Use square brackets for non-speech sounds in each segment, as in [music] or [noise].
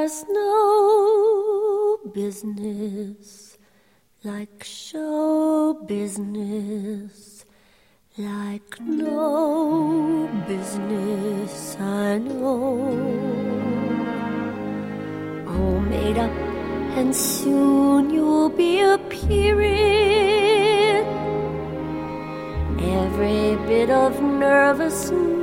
There's no business like show business, like no business I know. All made up, and soon you'll be appearing. Every bit of nervousness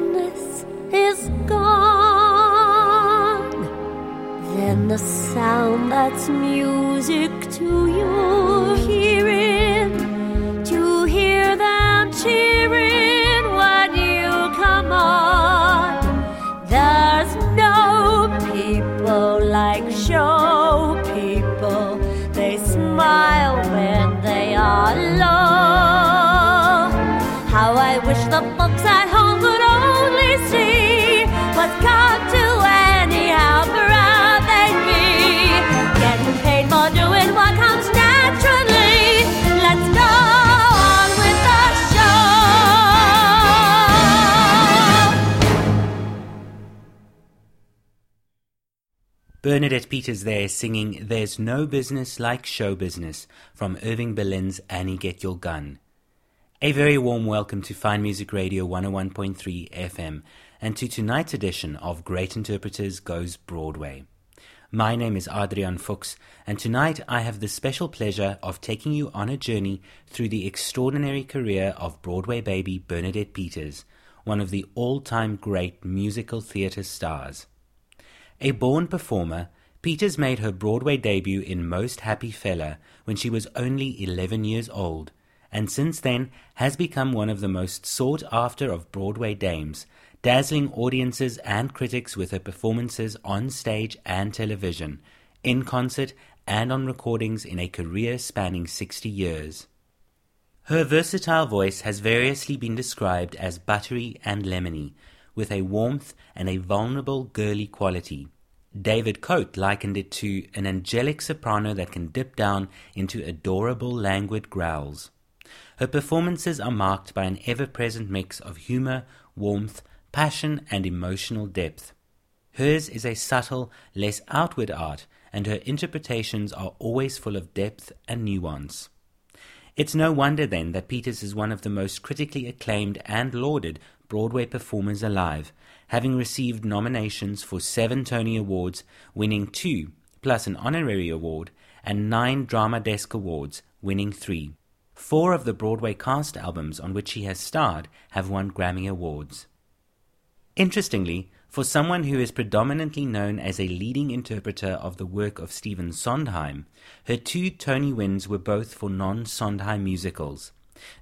the sound that's music to your Bernadette Peters there singing There's No Business Like Show Business from Irving Berlin's Annie Get Your Gun. A very warm welcome to Fine Music Radio 101.3 FM and to tonight's edition of Great Interpreters Goes Broadway. My name is Adrian Fuchs, and tonight I have the special pleasure of taking you on a journey through the extraordinary career of Broadway baby Bernadette Peters, one of the all time great musical theatre stars. A born performer, Peters made her Broadway debut in Most Happy Fella when she was only 11 years old, and since then has become one of the most sought after of Broadway dames, dazzling audiences and critics with her performances on stage and television, in concert and on recordings in a career spanning 60 years. Her versatile voice has variously been described as buttery and lemony, with a warmth and a vulnerable girly quality. David Coate likened it to an angelic soprano that can dip down into adorable languid growls. Her performances are marked by an ever present mix of humor, warmth, passion, and emotional depth. Hers is a subtle, less outward art, and her interpretations are always full of depth and nuance. It's no wonder then that Peters is one of the most critically acclaimed and lauded Broadway performers alive, having received nominations for seven Tony Awards, winning two, plus an honorary award, and nine Drama Desk Awards, winning three. Four of the Broadway cast albums on which she has starred have won Grammy Awards. Interestingly, for someone who is predominantly known as a leading interpreter of the work of Stephen Sondheim, her two Tony wins were both for non Sondheim musicals.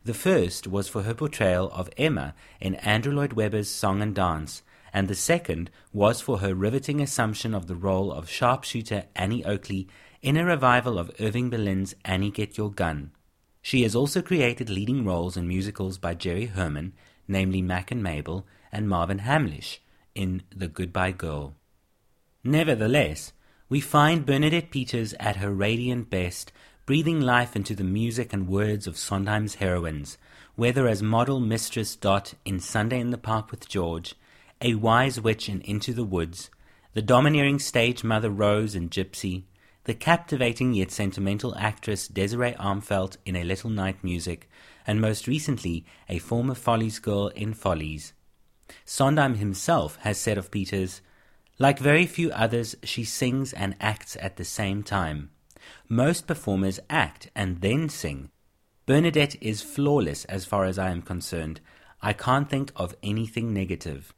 The first was for her portrayal of Emma in Andrew Lloyd Webber's Song and Dance, and the second was for her riveting assumption of the role of sharpshooter Annie Oakley in a revival of Irving Berlin's Annie Get Your Gun. She has also created leading roles in musicals by Jerry Herman, namely Mack and Mabel, and Marvin Hamlisch in The Goodbye Girl. Nevertheless, we find Bernadette Peters at her radiant best, breathing life into the music and words of Sondheim's heroines, whether as model Mistress Dot in Sunday in the Park with George, a wise witch in Into the Woods, the domineering stage mother Rose in Gypsy, the captivating yet sentimental actress Desiree Armfelt in A Little Night Music, and most recently a former Follies girl in Follies. Sondheim himself has said of Peters, like very few others, she sings and acts at the same time. Most performers act and then sing. Bernadette is flawless as far as I am concerned. I can't think of anything negative.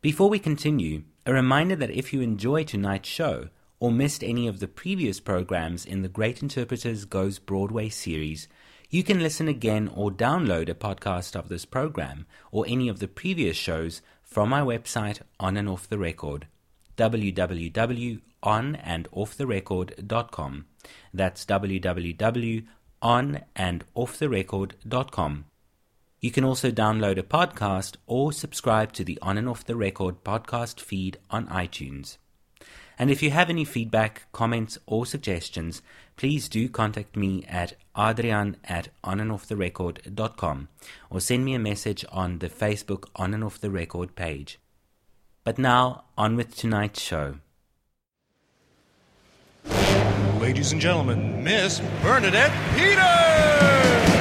Before we continue, a reminder that if you enjoy tonight's show or missed any of the previous programs in the Great Interpreters Goes Broadway series, you can listen again or download a podcast of this program or any of the previous shows from my website on and off the record www.onandofftherecord.com. That's www.onandofftherecord.com. You can also download a podcast or subscribe to the On and Off the Record podcast feed on iTunes. And if you have any feedback, comments, or suggestions, please do contact me at adrian at onandofftherecord.com or send me a message on the Facebook On and Off the Record page. But now, on with tonight's show ladies and gentlemen, Miss Bernadette Peters!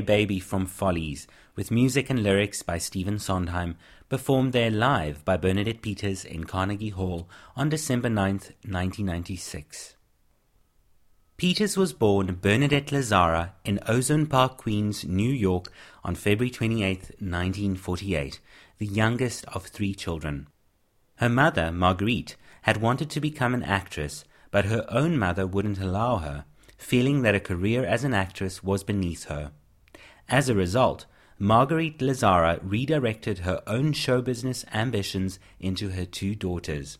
Runaway Baby from Follies, with music and lyrics by Stephen Sondheim, performed there live by Bernadette Peters in Carnegie Hall on December 9, 1996. Peters was born Bernadette Lazzara in Ozone Park, Queens, New York on February 28, 1948, the youngest of three children. Her mother, Marguerite, had wanted to become an actress, but her own mother wouldn't allow her, feeling that a career as an actress was beneath her. As a result, Marguerite Lazzara redirected her own show business ambitions into her two daughters.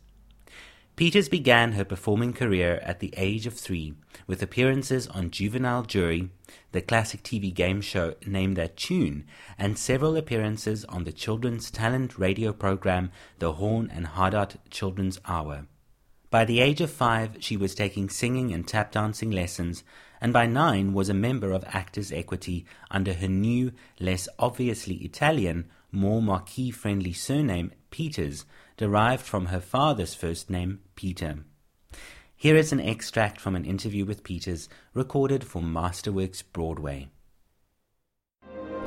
Peters began her performing career at the age of three with appearances on Juvenile Jury, the classic TV game show Name That Tune, and several appearances on the children's talent radio program The Horn and Hardart Children's Hour. By the age of five, she was taking singing and tap dancing lessons and by nine was a member of Actors Equity under her new, less obviously Italian, more marquee friendly surname, Peters, derived from her father's first name, Peter. Here is an extract from an interview with Peters recorded for Masterworks Broadway.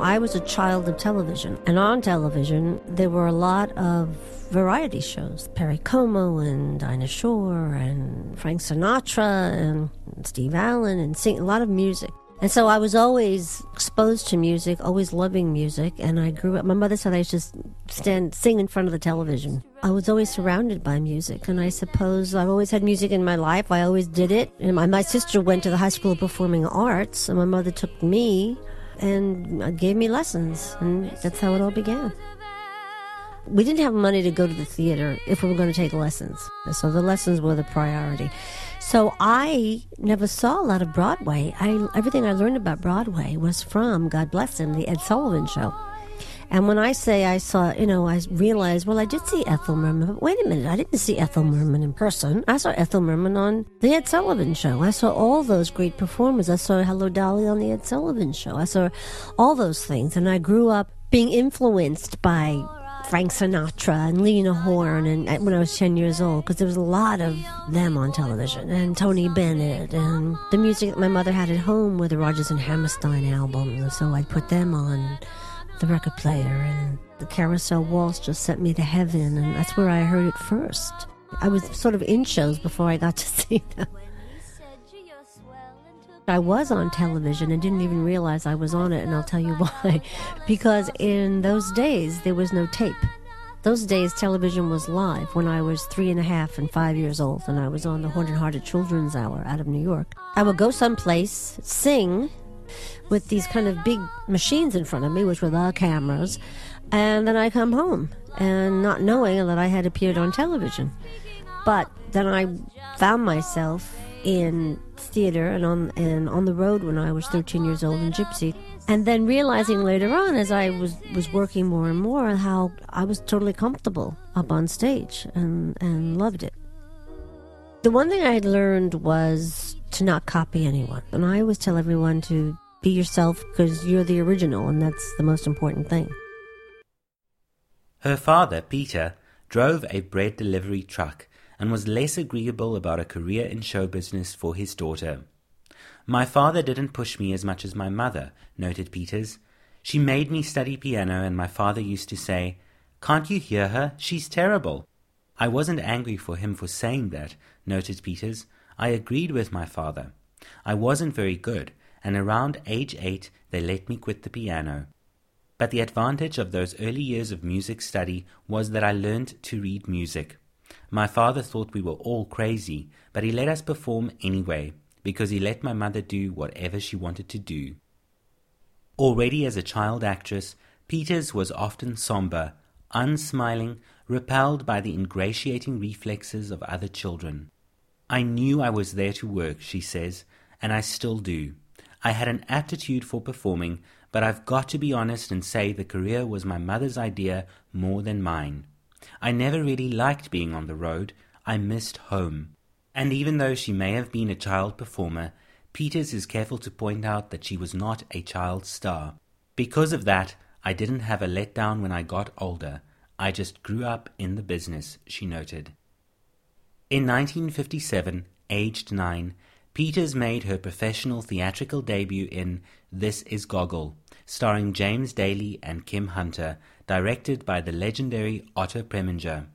I was a child of television, and on television, there were a lot of variety shows Perry Como and Dinah Shore and Frank Sinatra and Steve Allen and sing, a lot of music. And so I was always exposed to music, always loving music, and I grew up. My mother said I to stand, sing in front of the television. I was always surrounded by music, and I suppose I've always had music in my life. I always did it. And my, my sister went to the High School of Performing Arts, and my mother took me and uh, gave me lessons, and that's how it all began. We didn't have money to go to the theater if we were going to take lessons, so the lessons were the priority. So I never saw a lot of Broadway. I, everything I learned about Broadway was from, God bless him, the Ed Sullivan Show. And when I say I saw, you know, I realized, well, I did see Ethel Merman, but wait a minute, I didn't see Ethel Merman in person. I saw Ethel Merman on the Ed Sullivan Show. I saw all those great performers. I saw Hello Dolly on the Ed Sullivan Show. I saw all those things. And I grew up being influenced by Frank Sinatra and Lena Horne and uh, when I was 10 years old because there was a lot of them on television and Tony Bennett and the music that my mother had at home were the Rodgers and Hammerstein albums so I'd put them on the record player and the carousel waltz just sent me to heaven and that's where I heard it first. I was sort of in shows before I got to [laughs] see them. I was on television and didn't even realize I was on it, and I'll tell you [laughs] why. because in those days, there was no tape. Those days, television was live when I was three and a half and five years old, and I was on the Horn and Hardart Children's Hour out of New York. I would go someplace, sing with these kind of big machines in front of me, which were the cameras, and then I come home and not knowing that I had appeared on television. But then I found myself in theater and on and on the road when I was 13 years old in Gypsy. And then realizing later on as I was was working more and more how I was totally comfortable up on stage and and loved it. The one thing I had learned was to not copy anyone. And I always tell everyone to be yourself because you're the original and that's the most important thing. Her father, Peter, drove a bread delivery truck and was less agreeable about a career in show business for his daughter. My father didn't push me as much as my mother, noted Peters. She made me study piano, and my father used to say, Can't you hear her? She's terrible. I wasn't angry for him for saying that, noted Peters. I agreed with my father. I wasn't very good, and around age eight they let me quit the piano. But the advantage of those early years of music study was that I learned to read music. My father thought we were all crazy, but he let us perform anyway, because he let my mother do whatever she wanted to do. Already as a child actress, Peters was often somber, unsmiling, repelled by the ingratiating reflexes of other children. I knew I was there to work, she says, and I still do. I had an aptitude for performing, but I've got to be honest and say the career was my mother's idea more than mine. I never really liked being on the road. I missed home. And even though she may have been a child performer, Peters is careful to point out that she was not a child star. Because of that, I didn't have a letdown when I got older. I just grew up in the business, she noted. In 1957, aged nine, Peters made her professional theatrical debut in This Is Goggle, starring James Daly and Kim Hunter, directed by the legendary Otto Preminger.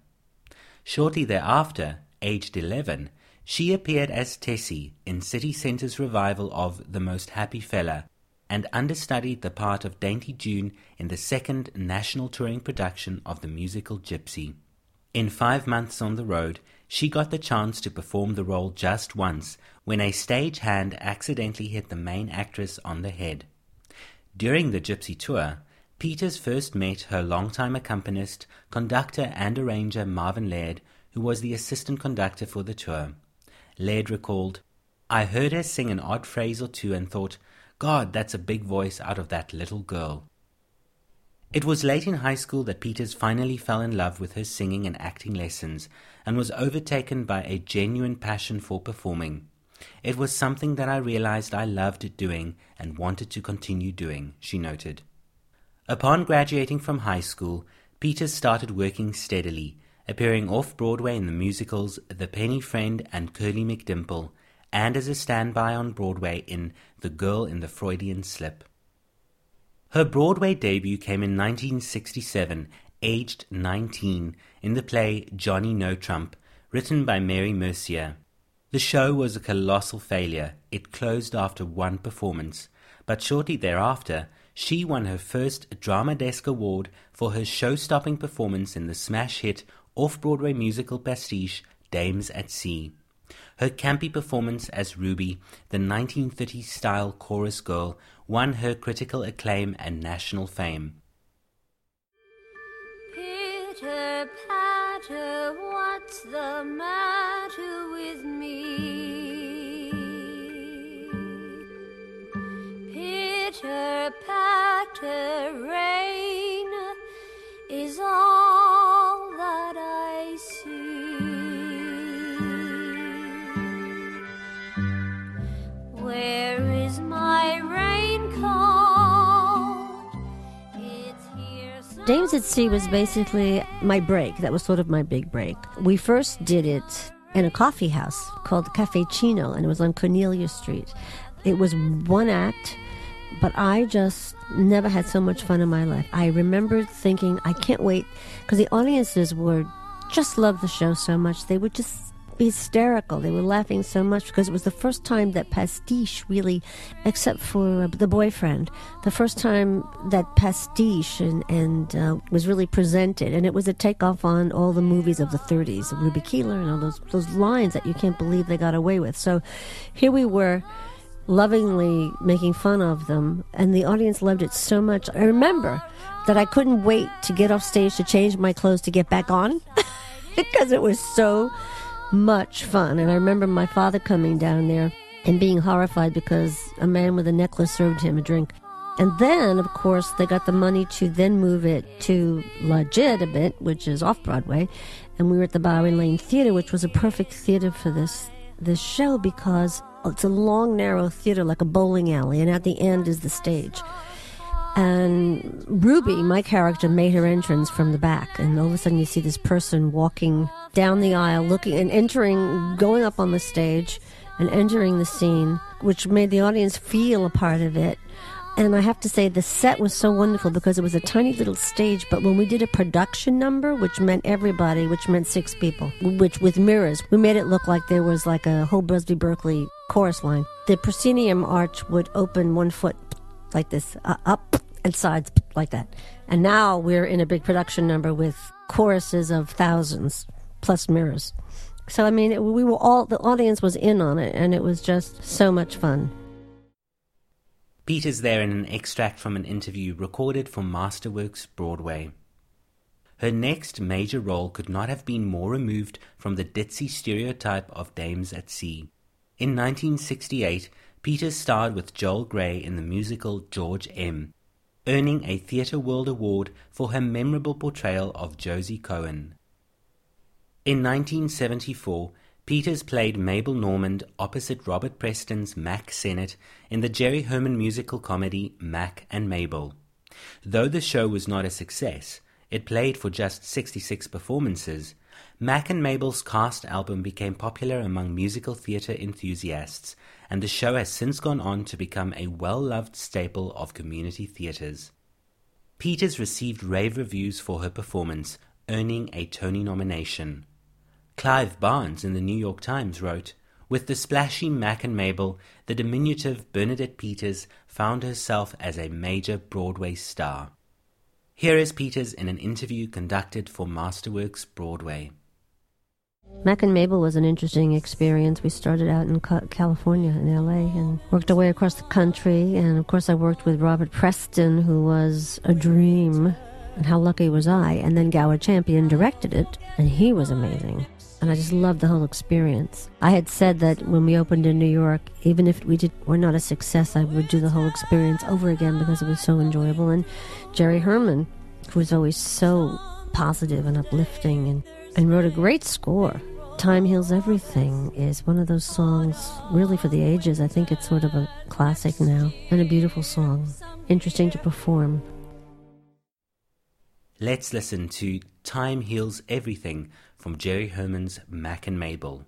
Shortly thereafter, aged 11, she appeared as Tessie in City Centre's revival of The Most Happy Fella and understudied the part of Dainty June in the second national touring production of the musical Gypsy. In five months on the road, she got the chance to perform the role just once when a stage hand accidentally hit the main actress on the head. During the Gypsy tour, Peters first met her longtime accompanist, conductor, and arranger Marvin Laird, who who was the assistant conductor for the tour. Laird recalled, I heard her sing an odd phrase or two and thought, God, that's a big voice out of that little girl. It was late in high school that Peters finally fell in love with her singing and acting lessons and was overtaken by a genuine passion for performing. It was something that I realized I loved doing and wanted to continue doing, she noted. Upon graduating from high school, Peters started working steadily, appearing off Broadway in the musicals The Penny Friend and Curly McDimple, and as a standby on Broadway in The Girl in the Freudian Slip. Her Broadway debut came in 1967, aged 19, in the play Johnny No Trump, written by Mary Mercier. The show was a colossal failure. It closed after one performance, but shortly thereafter, she won her first Drama Desk Award for her show stopping performance in the smash hit off Broadway musical pastiche Dames at Sea. Her campy performance as Ruby, the 1930s style chorus girl, won her critical acclaim and national fame. Pitter patter, what's the matter with me? Pitter patter, rain is all that I see. Where Dames at Sea was basically my break. That was sort of my big break. We first did it in a coffee house called Caffe Cino, and it was on Cornelia Street. It was one act, but I just never had so much fun in my life. I remember thinking, I can't wait, because the audiences were just loved the show so much. They would just hysterical. They were laughing so much because it was the first time that pastiche really, except for uh, the boyfriend, the first time that pastiche and, and uh, was really presented. And it was a takeoff on all the movies of the 30s, Ruby Keeler and all those, those lines that you can't believe they got away with. So here we were lovingly making fun of them, and the audience loved it so much. I remember that I couldn't wait to get off stage to change my clothes to get back on [laughs] because it was so much fun. And I remember my father coming down there and being horrified because a man with a necklace served him a drink. And then, of course, they got the money to then move it to Legitimate, which is off Broadway, and we were at the Bowery Lane Theater, which was a perfect theater for this this show because it's a long, narrow theater like a bowling alley, and at the end is the stage. And Ruby, my character, made her entrance from the back, and all of a sudden you see this person walking down the aisle, looking and entering, going up on the stage, and entering the scene, which made the audience feel a part of it. And I have to say, the set was so wonderful because it was a tiny little stage. But when we did a production number, which meant everybody, which meant six people, which with mirrors, we made it look like there was like a whole Busby Berkeley chorus line. The proscenium arch would open one foot like this, uh, up and sides like that. And now we're in a big production number with choruses of thousands plus mirrors. So I mean, it, we were all the audience was in on it, and it was just so much fun. Peters there in an extract from an interview recorded for Masterworks Broadway. Her next major role could not have been more removed from the ditzy stereotype of dames at sea. In 1968, Peters starred with Joel Grey in the musical George M., earning a Theatre World Award for her memorable portrayal of Josie Cohen. In 1974, Peters played Mabel Normand opposite Robert Preston's Mack Sennett in the Jerry Herman musical comedy Mack and Mabel. Though the show was not a success, it played for just 66 performances. Mack and Mabel's cast album became popular among musical theatre enthusiasts, and the show has since gone on to become a well loved staple of community theatres. Peters received rave reviews for her performance, earning a Tony nomination. Clive Barnes in the New York Times wrote, With the splashy Mack and Mabel, the diminutive Bernadette Peters found herself as a major Broadway star. Here is Peters in an interview conducted for Masterworks Broadway. Mack and Mabel was an interesting experience. We started out in California, in LA, and worked our way across the country. And of course, I worked with Robert Preston, who was a dream. And how lucky was I? And then Gower Champion directed it, and he was amazing. and I just loved the whole experience. I had said that when we opened in New York, even if we did were not a success, I would do the whole experience over again because it was so enjoyable. And Jerry Herman, who was always so positive and uplifting, and, and wrote a great score. Time Heals Everything is one of those songs really for the ages. I think it's sort of a classic now and a beautiful song. Interesting to perform. Let's listen to Time Heals Everything from Jerry Herman's Mack and Mabel.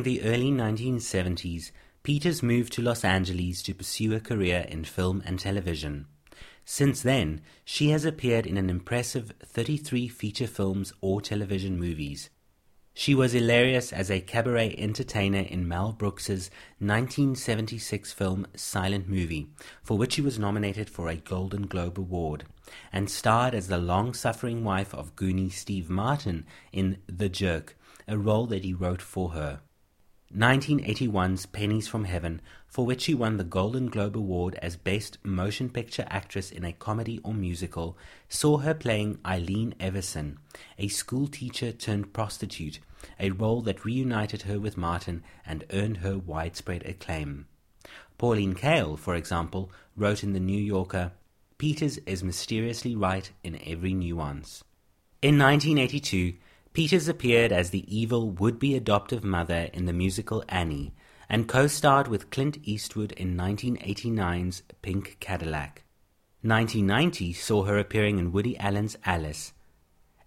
During the early 1970s, Peters moved to Los Angeles to pursue a career in film and television. Since then, she has appeared in an impressive 33 feature films or television movies. She was hilarious as a cabaret entertainer in Mel Brooks's 1976 film Silent Movie, for which she was nominated for a Golden Globe Award, and starred as the long-suffering wife of Goonie Steve Martin in The Jerk, a role that he wrote for her. 1981's Pennies from Heaven, for which she won the Golden Globe Award as Best Motion Picture Actress in a Comedy or Musical, saw her playing Eileen Everson, a school teacher turned prostitute, a role that reunited her with Martin and earned her widespread acclaim. Pauline Kael, for example, wrote in The New Yorker, Peters is mysteriously right in every nuance. In 1982, Peters appeared as the evil would be adoptive mother in the musical Annie, and co starred with Clint Eastwood in 1989's Pink Cadillac. 1990 saw her appearing in Woody Allen's Alice.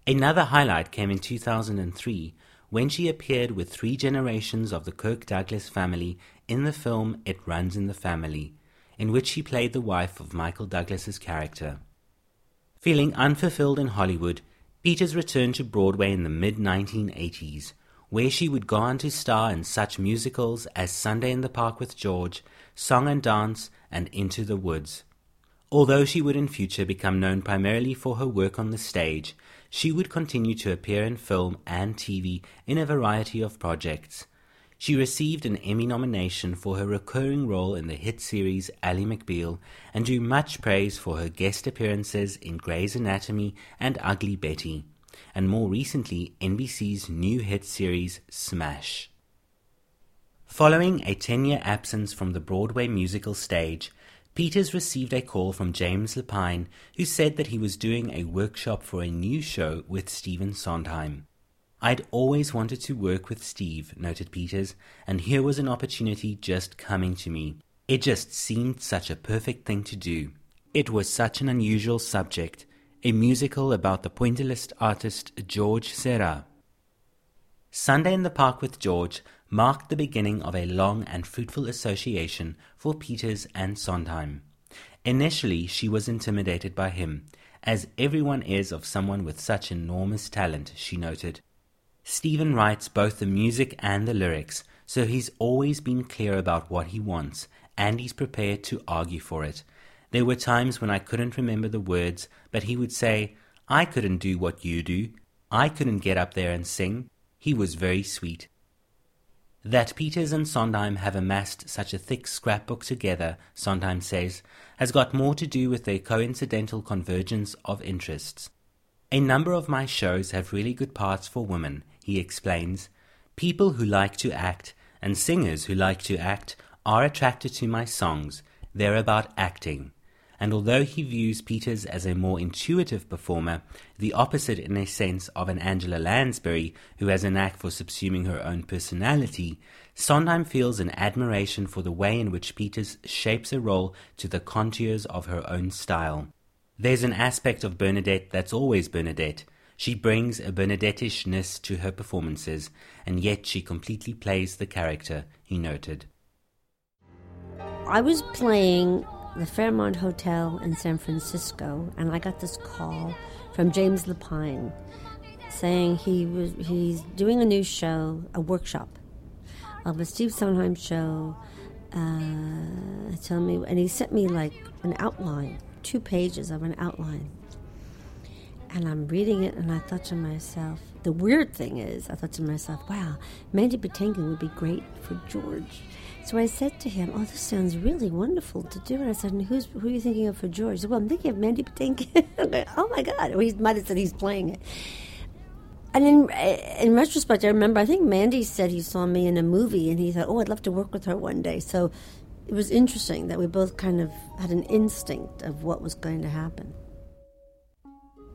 Another highlight came in 2003 when she appeared with three generations of the Kirk Douglas family in the film It Runs in the Family, in which she played the wife of Michael Douglas's character. Feeling unfulfilled in Hollywood, Peters returned to Broadway in the mid 1980s, where she would go on to star in such musicals as Sunday in the Park with George, Song and Dance, and Into the Woods. Although she would in future become known primarily for her work on the stage, she would continue to appear in film and TV in a variety of projects. She received an Emmy nomination for her recurring role in the hit series Ally McBeal and drew much praise for her guest appearances in Grey's Anatomy and Ugly Betty, and more recently NBC's new hit series Smash. Following a 10 year absence from the Broadway musical stage, Peters received a call from James Lapine, who said that he was doing a workshop for a new show with Stephen Sondheim. I'd always wanted to work with Steve, noted Peters, and here was an opportunity just coming to me. It just seemed such a perfect thing to do. It was such an unusual subject, a musical about the pointillist artist George Seurat. Sunday in the Park with George marked the beginning of a long and fruitful association for Peters and Sondheim. Initially, she was intimidated by him, as everyone is of someone with such enormous talent, she noted. Stephen writes both the music and the lyrics, so he's always been clear about what he wants, and he's prepared to argue for it. There were times when I couldn't remember the words, but he would say, I couldn't do what you do. I couldn't get up there and sing. He was very sweet. That Peters and Sondheim have amassed such a thick scrapbook together, Sondheim says, has got more to do with their coincidental convergence of interests. A number of my shows have really good parts for women, he explains. People who like to act and singers who like to act are attracted to my songs. They're about acting and although he views Peters as a more intuitive performer, the opposite in a sense of an Angela Lansbury who has a knack for subsuming her own personality, Sondheim feels an admiration for the way in which Peters shapes a role to the contours of her own style. There's an aspect of Bernadette that's always Bernadette. She brings a Bernadettishness to her performances, and yet she completely plays the character, he noted. I was playing the Fairmont Hotel in San Francisco, and I got this call from James Lapine saying he was he's doing a new show, a workshop of a Steve Sondheim show. Uh, tell me, and he sent me like an outline, two pages of an outline. And I'm reading it, and I thought to myself, the weird thing is, I thought to myself, wow, Mandy Patinkin would be great for George so I said to him, "Oh, this sounds really wonderful to do." And I said, and "Who's who are you thinking of for George?" He Said, "Well, I'm thinking of Mandy Patinkin." [laughs] oh my God! Or he might have said he's playing it. And in in retrospect, I remember I think Mandy said he saw me in a movie, and he thought, "Oh, I'd love to work with her one day." So it was interesting that we both kind of had an instinct of what was going to happen.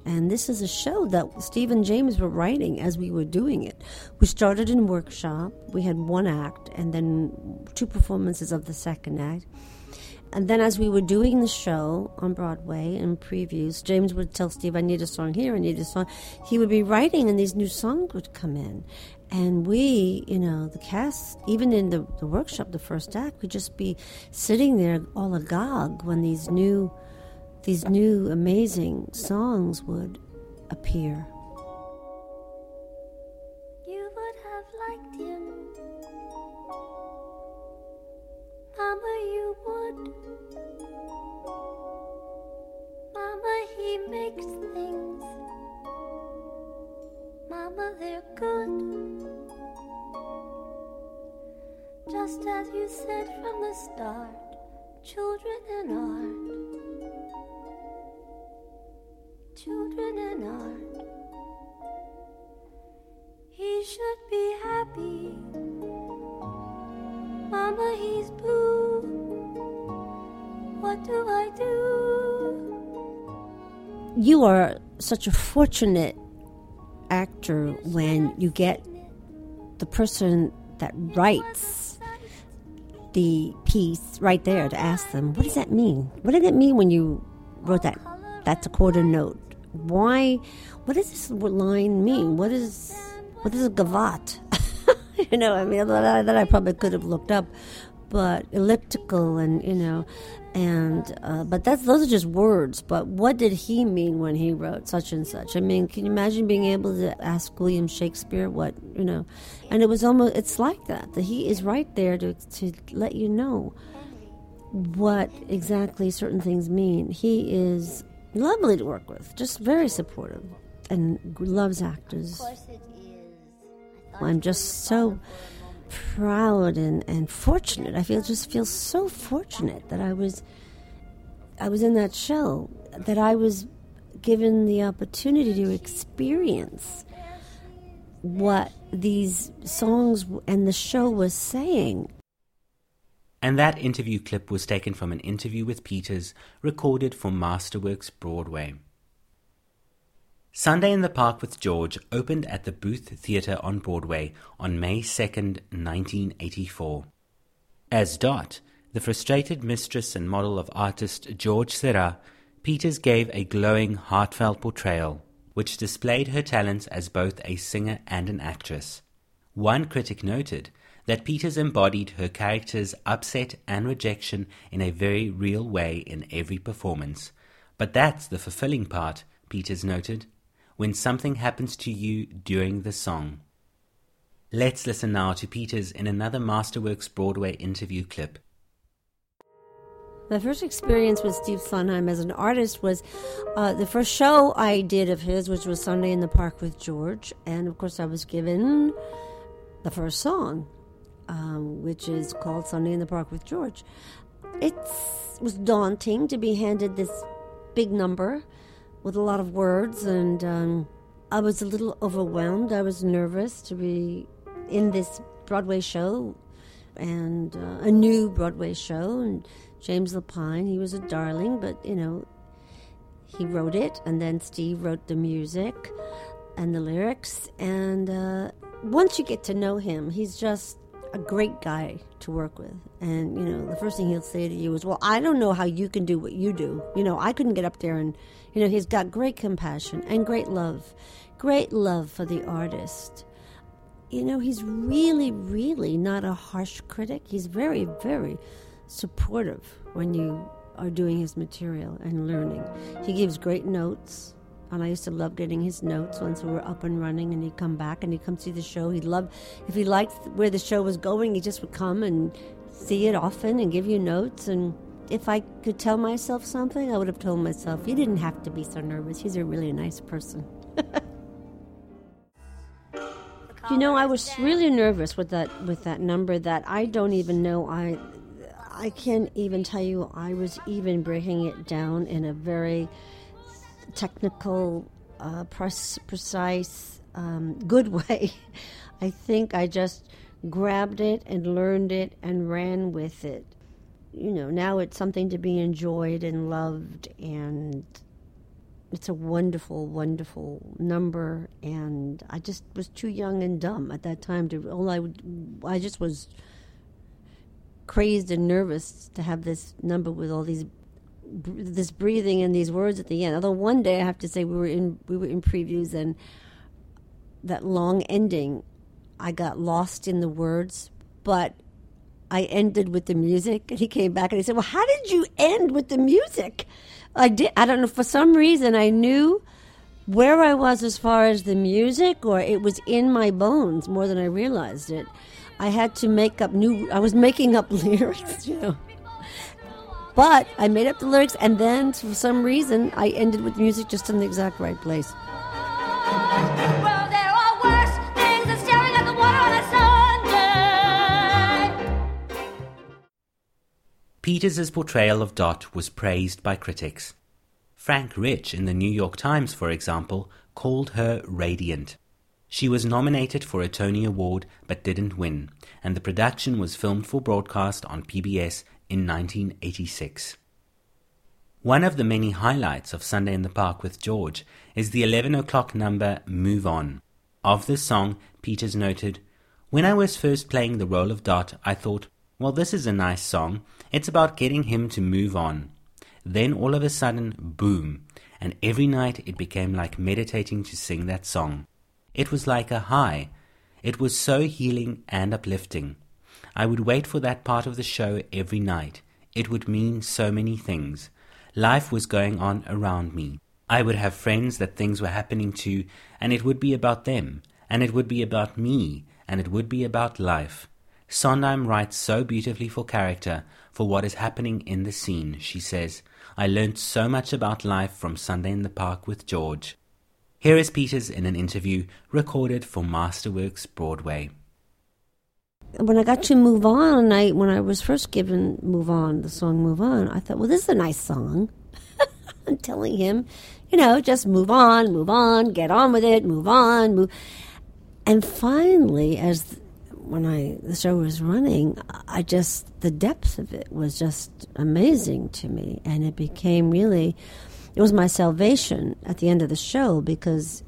And this is a show that Steve and James were writing as we were doing it. We started in workshop. We had one act and then two performances of the second act. And then as we were doing the show on Broadway in previews, James would tell Steve, I need a song here, I need a song. He would be writing and these new songs would come in. And we, you know, the cast, even in the, the workshop, the first act, would just be sitting there all agog when these new these new amazing songs would appear. You would have liked him, Mama, you would. Mama, he makes things. Mama, they're good. Just as you said from the start, children and art children and art. He should be happy. Mama, he's blue. What do I do? You are such a fortunate actor when you get the person that writes the piece right there to ask them, what does that mean? What did it mean when you wrote that? That's a quarter note. Why? What does this line mean? What is what is a gavat? [laughs] you know, I mean, that, I probably could have looked up, but elliptical and you know, and uh, but that's those are just words. But what did he mean when he wrote such and such? I mean, can you imagine being able to ask William Shakespeare what you know? And it was almost it's like that that he is right there to to let you know what exactly certain things mean. He is lovely to work with, just very supportive, and loves actors. I'm just so proud and, and fortunate. I feel just feel so fortunate that I was I was in that show, that I was given the opportunity to experience what these songs and the show was saying. And that interview clip was taken from an interview with Peters recorded for Masterworks Broadway. Sunday in the Park with George opened at the Booth Theatre on Broadway on May 2nd, 1984. As Dot, the frustrated mistress and model of artist George Seurat, Peters gave a glowing, heartfelt portrayal, which displayed her talents as both a singer and an actress. One critic noted that Peters embodied her character's upset and rejection in a very real way in every performance. But that's the fulfilling part, Peters noted when something happens to you during the song. Let's listen now to Peters in another Masterworks Broadway interview clip. My first experience with Steve Sondheim as an artist was uh, the first show I did of his, which was Sunday in the Park with George. And of course, I was given the first song, um, which is called Sunday in the Park with George. It was daunting to be handed this big number with a lot of words, and um, I was a little overwhelmed. I was nervous to be in this Broadway show and uh, a new Broadway show. And James Lapine, he was a darling, but you know, he wrote it, and then Steve wrote the music and the lyrics. And uh, once you get to know him, he's just a great guy to work with. And, you know, the first thing he'll say to you is, Well, I don't know how you can do what you do. You know, I couldn't get up there and, you know, he's got great compassion and great love, great love for the artist. You know, he's really, really not a harsh critic. He's very, very supportive when you are doing his material and learning. He gives great notes and I used to love getting his notes once we were up and running, and he'd come back and he'd come see the show. He'd love, if he liked where the show was going, he just would come and see it often and give you notes. And if I could tell myself something, I would have told myself, you didn't have to be so nervous. He's a really nice person. [laughs] you know, I was really nervous with that with that number that I don't even know I I can't even tell you I was even breaking it down in a very technical, uh, precise, um, good [laughs] way. I think I just grabbed it and learned it and ran with it. You know, now it's something to be enjoyed and loved, and it's a wonderful, wonderful number. And I just was too young and dumb at that time to. All I would, I just was crazed and nervous to have this number with all these this breathing and these words at the end. Although one day I have to say we were in we were in previews and that long ending, I got lost in the words, but I ended with the music. And he came back and he said, "Well, how did you end with the music?" I did. I don't know. For some reason, I knew where I was as far as the music, or it was in my bones more than I realized it. I had to make up new. I was making up [laughs] lyrics, you know. But I made up the lyrics, and then for some reason, I ended with music just in the exact right place. Peters's portrayal of Dot was praised by critics. Frank Rich in the New York Times, for example, called her radiant. She was nominated for a Tony Award but didn't win, and the production was filmed for broadcast on PBS in 1986. One of the many highlights of Sunday in the Park with George is the 11 o'clock number Move On. Of this song, Peters noted, When I was first playing the role of Dot, I thought, Well, this is a nice song. It's about getting him to move on. Then all of a sudden, boom, and every night it became like meditating to sing that song. It was like a high. It was so healing and uplifting. I would wait for that part of the show every night. It would mean so many things. Life was going on around me. I would have friends that things were happening to, and it would be about them, and it would be about me, and it would be about life. Sondheim writes so beautifully for character, for what is happening in the scene, she says. I learnt so much about life from Sunday in the Park with George. Here is Peters in an interview recorded for Masterworks Broadway. When I got to Move On, I when I was first given Move On, the song Move On, I thought, well, this is a nice song. [laughs] I'm telling him, you know, just move on, move on, get on with it, move on, move. And finally, as when I the show was running, I just the depth of it was just amazing to me, and it became really it was my salvation at the end of the show because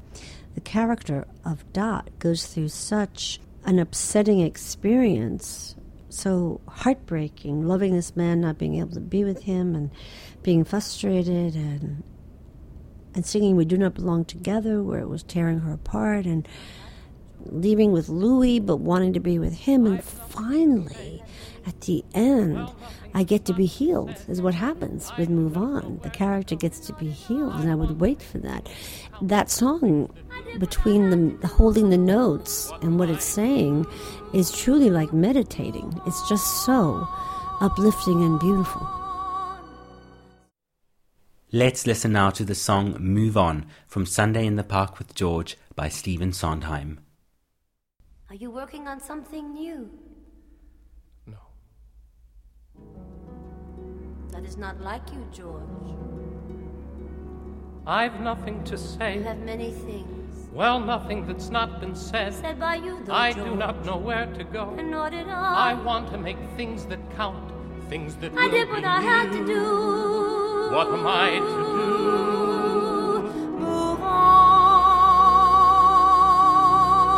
the character of Dot goes through such an upsetting experience, so heartbreaking, loving this man, not being able to be with him, and being frustrated, and and singing "We Do Not Belong Together," where it was tearing her apart, and leaving with Louis, but wanting to be with him, and finally, at the end, I get to be healed, is what happens with Move On. The character gets to be healed, and I would wait for that. That song, between the holding the notes and what it's saying, is truly like meditating. It's just so uplifting and beautiful. Let's listen now to the song Move On from Sunday in the Park with George by Stephen Sondheim. Are you working on something new? No. That is not like you, George. I've nothing to say. You have many things Well, nothing that's not been said. said by you, though, I George. do not know where to go. And nor did I I. want to make things that count, things that I did what I had to new. do. What am I to do? Move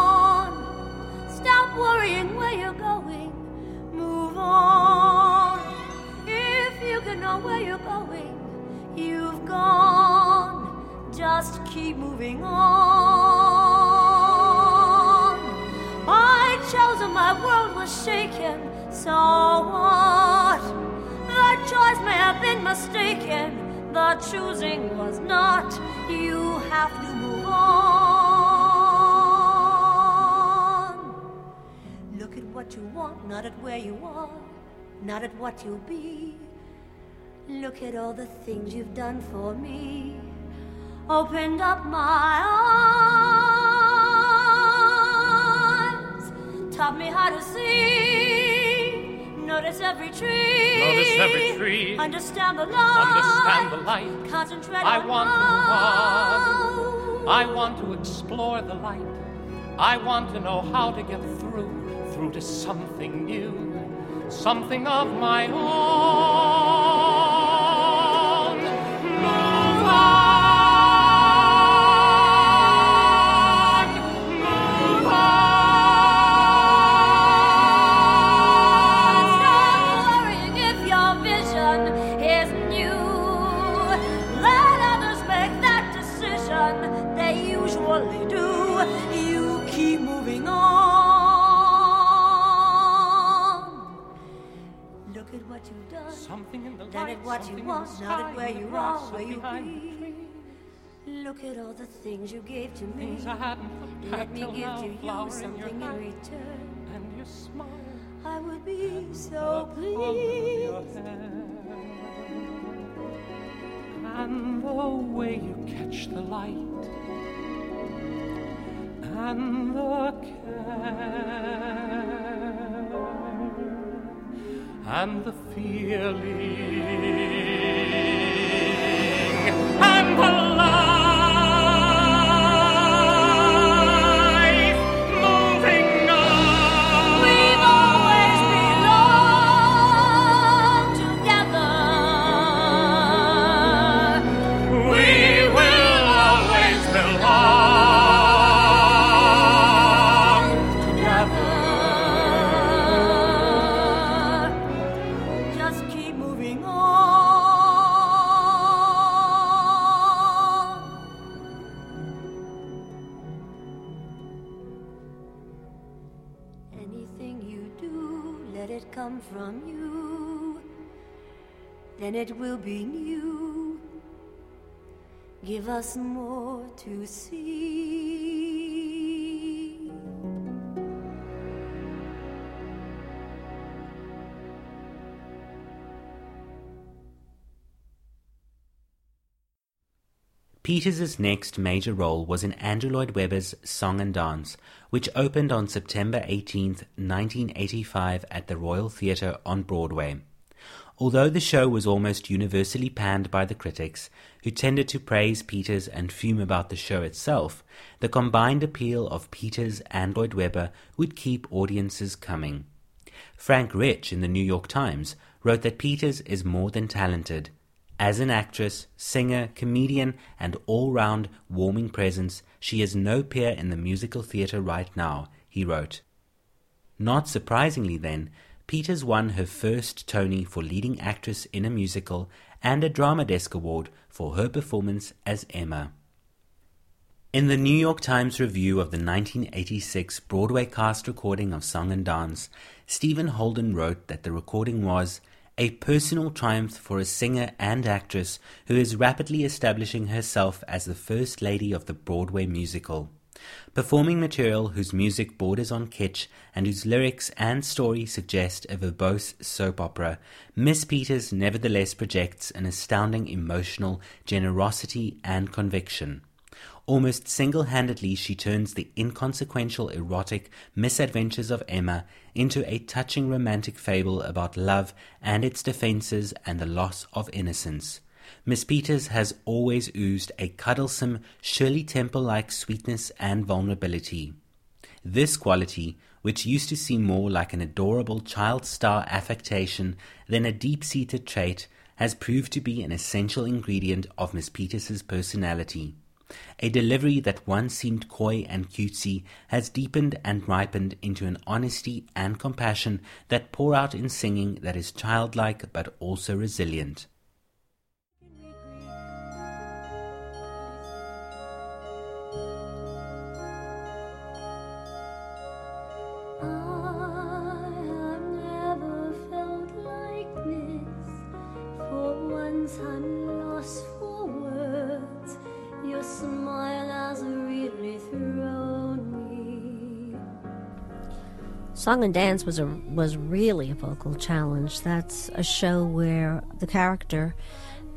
on. Stop worrying where you're going. Move on. If you can know where you're going, you've gone. Just keep moving on. I chose and my world was shaken. So what? The choice may have been mistaken. The choosing was not. You have to move on. Look at what you want, not at where you are, not at what you'll be. Look at all the things you've done for me. Opened up my eyes, taught me how to see. Notice every tree. Notice every tree. Understand the light. Understand the light. Concentrate I on want to love. I want to explore the light. I want to know how to get through, through to something new, something of my own. Behind the be. trees. Look at all the things you gave to me. Things I hadn't Let me give now, to you in something in hand return. and your smile. I would be so of your pleased. And the way you catch the light, and the care, and the feeling, and the life then it will be new. Give us more to see. Peters' next major role was in Andrew Lloyd Webber's Song and Dance, which opened on September 18, 1985 at the Royale Theatre on Broadway. Although the show was almost universally panned by the critics, who tended to praise Peters and fume about the show itself, the combined appeal of Peters and Lloyd Webber would keep audiences coming. Frank Rich in the New York Times wrote that Peters is more than talented. As an actress, singer, comedian, and all round warming presence, she is no peer in the musical theatre right now, he wrote. Not surprisingly, then, Peters won her first Tony for leading actress in a musical and a Drama Desk Award for her performance as Emma. In the New York Times review of the 1986 Broadway cast recording of Song and Dance, Stephen Holden wrote that the recording was a personal triumph for a singer and actress who is rapidly establishing herself as the first lady of the Broadway musical. Performing material whose music borders on kitsch and whose lyrics and story suggest a verbose soap opera, Miss Peters nevertheless projects an astounding emotional generosity and conviction. Almost single handedly, she turns the inconsequential erotic misadventures of Emma into a touching romantic fable about love and its defenses and the loss of innocence. Miss Peters has always oozed a cuddlesome, Shirley Temple like sweetness and vulnerability. This quality, which used to seem more like an adorable child star affectation than a deep seated trait, has proved to be an essential ingredient of Miss Peters's personality. A delivery that once seemed coy and cutesy has deepened and ripened into an honesty and compassion that pour out in singing that is childlike but also resilient. Song and Dance was a was really a vocal challenge. That's a show where the character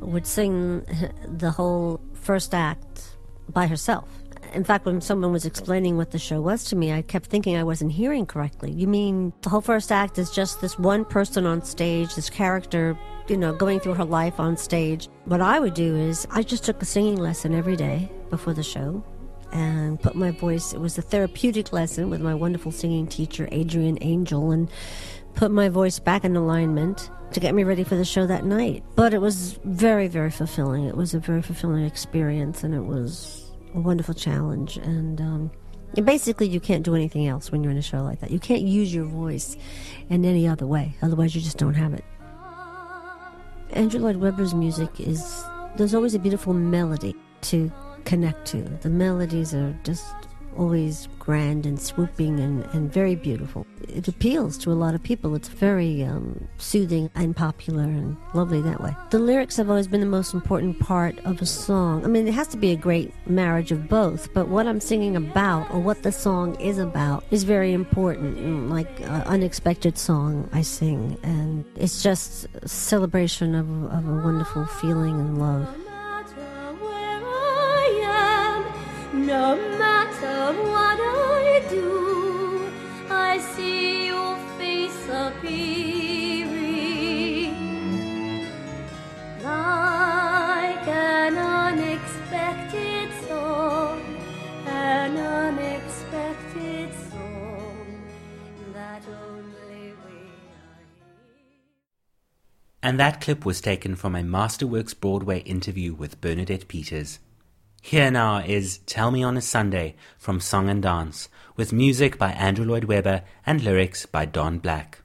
would sing the whole first act by herself. In fact, when someone was explaining what the show was to me, I kept thinking I wasn't hearing correctly. You mean the whole first act is just this one person on stage, this character, you know, going through her life on stage? What I would do is I just took a singing lesson every day before the show and put my voice. It was a therapeutic lesson with my wonderful singing teacher, Adrienne Angel, and put my voice back in alignment to get me ready for the show that night. But it was very, very fulfilling. It was a very fulfilling experience, and it was a wonderful challenge. And, um, basically, you can't do anything else when you're in a show like that. You can't use your voice in any other way, otherwise, you just don't have it. Andrew Lloyd Webber's music is, there's always a beautiful melody to connect to. The melodies are just always grand and swooping and, and very beautiful. It appeals to a lot of people. It's very um, soothing and popular and lovely that way. The lyrics have always been the most important part of a song. I mean, it has to be a great marriage of both, but what I'm singing about or what the song is about is very important. Mm, like uh, Unexpected Song, I sing, and it's just a celebration of, of a wonderful feeling and love. Matter what I do, I see your face appearing like an unexpected song, an unexpected song that only we And that clip was taken from a Masterworks Broadway interview with Bernadette Peters. Here now is Tell Me on a Sunday from Song and Dance, with music by Andrew Lloyd Webber and lyrics by Don Black.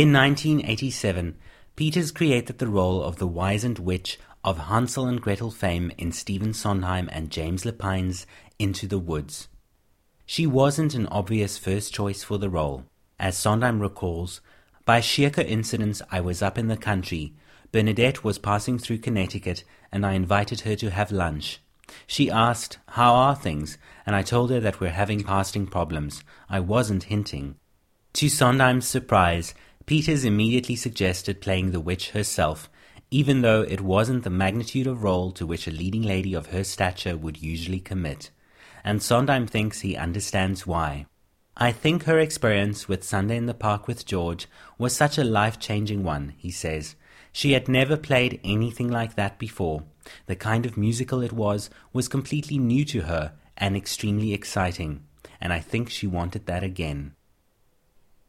In 1987, Peters created the role of the wizened witch of Hansel and Gretel fame in Stephen Sondheim and James Lapine's Into the Woods. She wasn't an obvious first choice for the role. As Sondheim recalls, by sheer coincidence, I was up in the country. Bernadette was passing through Connecticut, and I invited her to have lunch. She asked, How are things? and I told her that we're having casting problems. I wasn't hinting. To Sondheim's surprise, Peters immediately suggested playing the witch herself, even though it wasn't the magnitude of role to which a leading lady of her stature would usually commit, and Sondheim thinks he understands why. I think her experience with Sunday in the Park with George was such a life changing one, he says. She had never played anything like that before. The kind of musical it was was completely new to her and extremely exciting, and I think she wanted that again.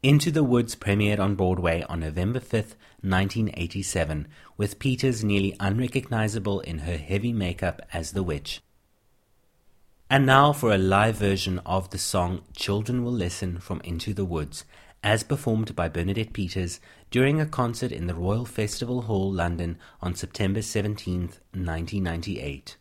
Into the Woods premiered on Broadway on November 5th, 1987, with Peters nearly unrecognizable in her heavy makeup as the witch. And now for a live version of the song Children Will Listen from Into the Woods, as performed by Bernadette Peters during a concert in the Royal Festival Hall, London on September 17, 1998.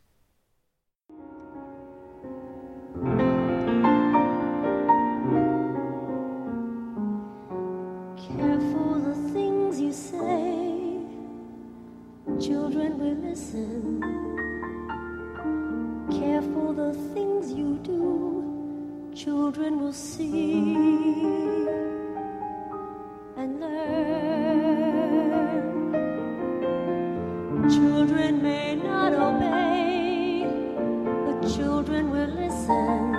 Children will listen. Careful the things you do, children will see and learn. Children may not obey, but children will listen.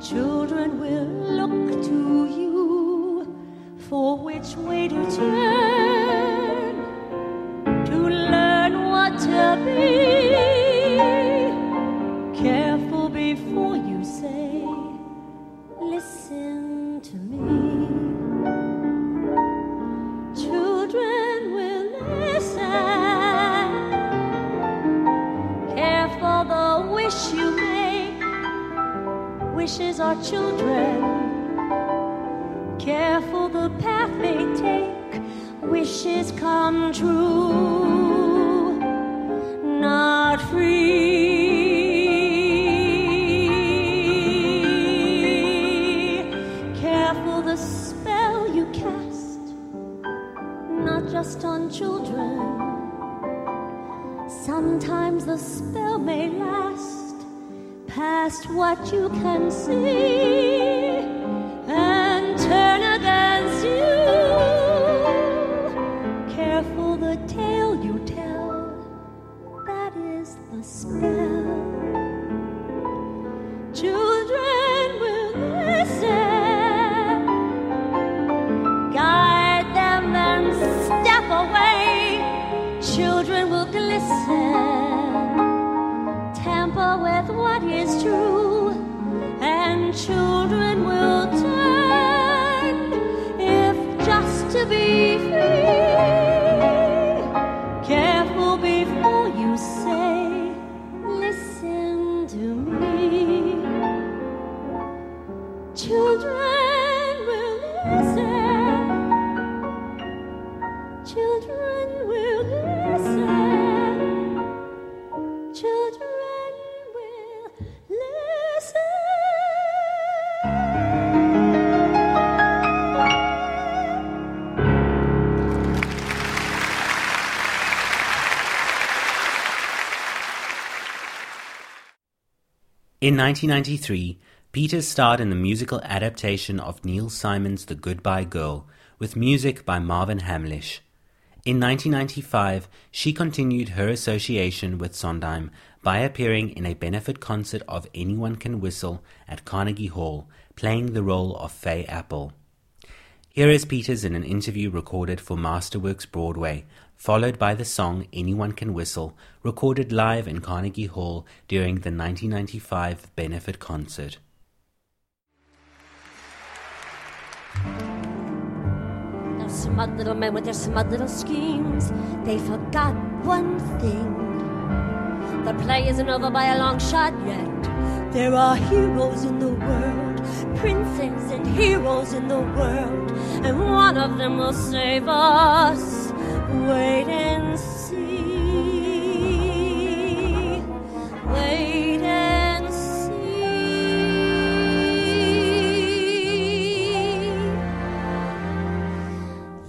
Children will look to you for which way to turn to be. Careful before you say, Listen to me. Children will listen. Careful the wish you make. Wishes are children. Careful the path they take. Wishes come true. In 1993, Peters starred in the musical adaptation of Neil Simon's The Goodbye Girl, with music by Marvin Hamlisch. In 1995, she continued her association with Sondheim by appearing in a benefit concert of Anyone Can Whistle at Carnegie Hall, playing the role of Fay Apple. Here is Peters in an interview recorded for Masterworks Broadway, followed by the song Anyone Can Whistle, recorded live in Carnegie Hall during the 1995 benefit concert. Those smug little men with their smug little schemes, they forgot one thing. The play isn't over by a long shot yet. There are heroes in the world, princes and heroes in the world, and one of them will save us. Wait and see. Wait and see.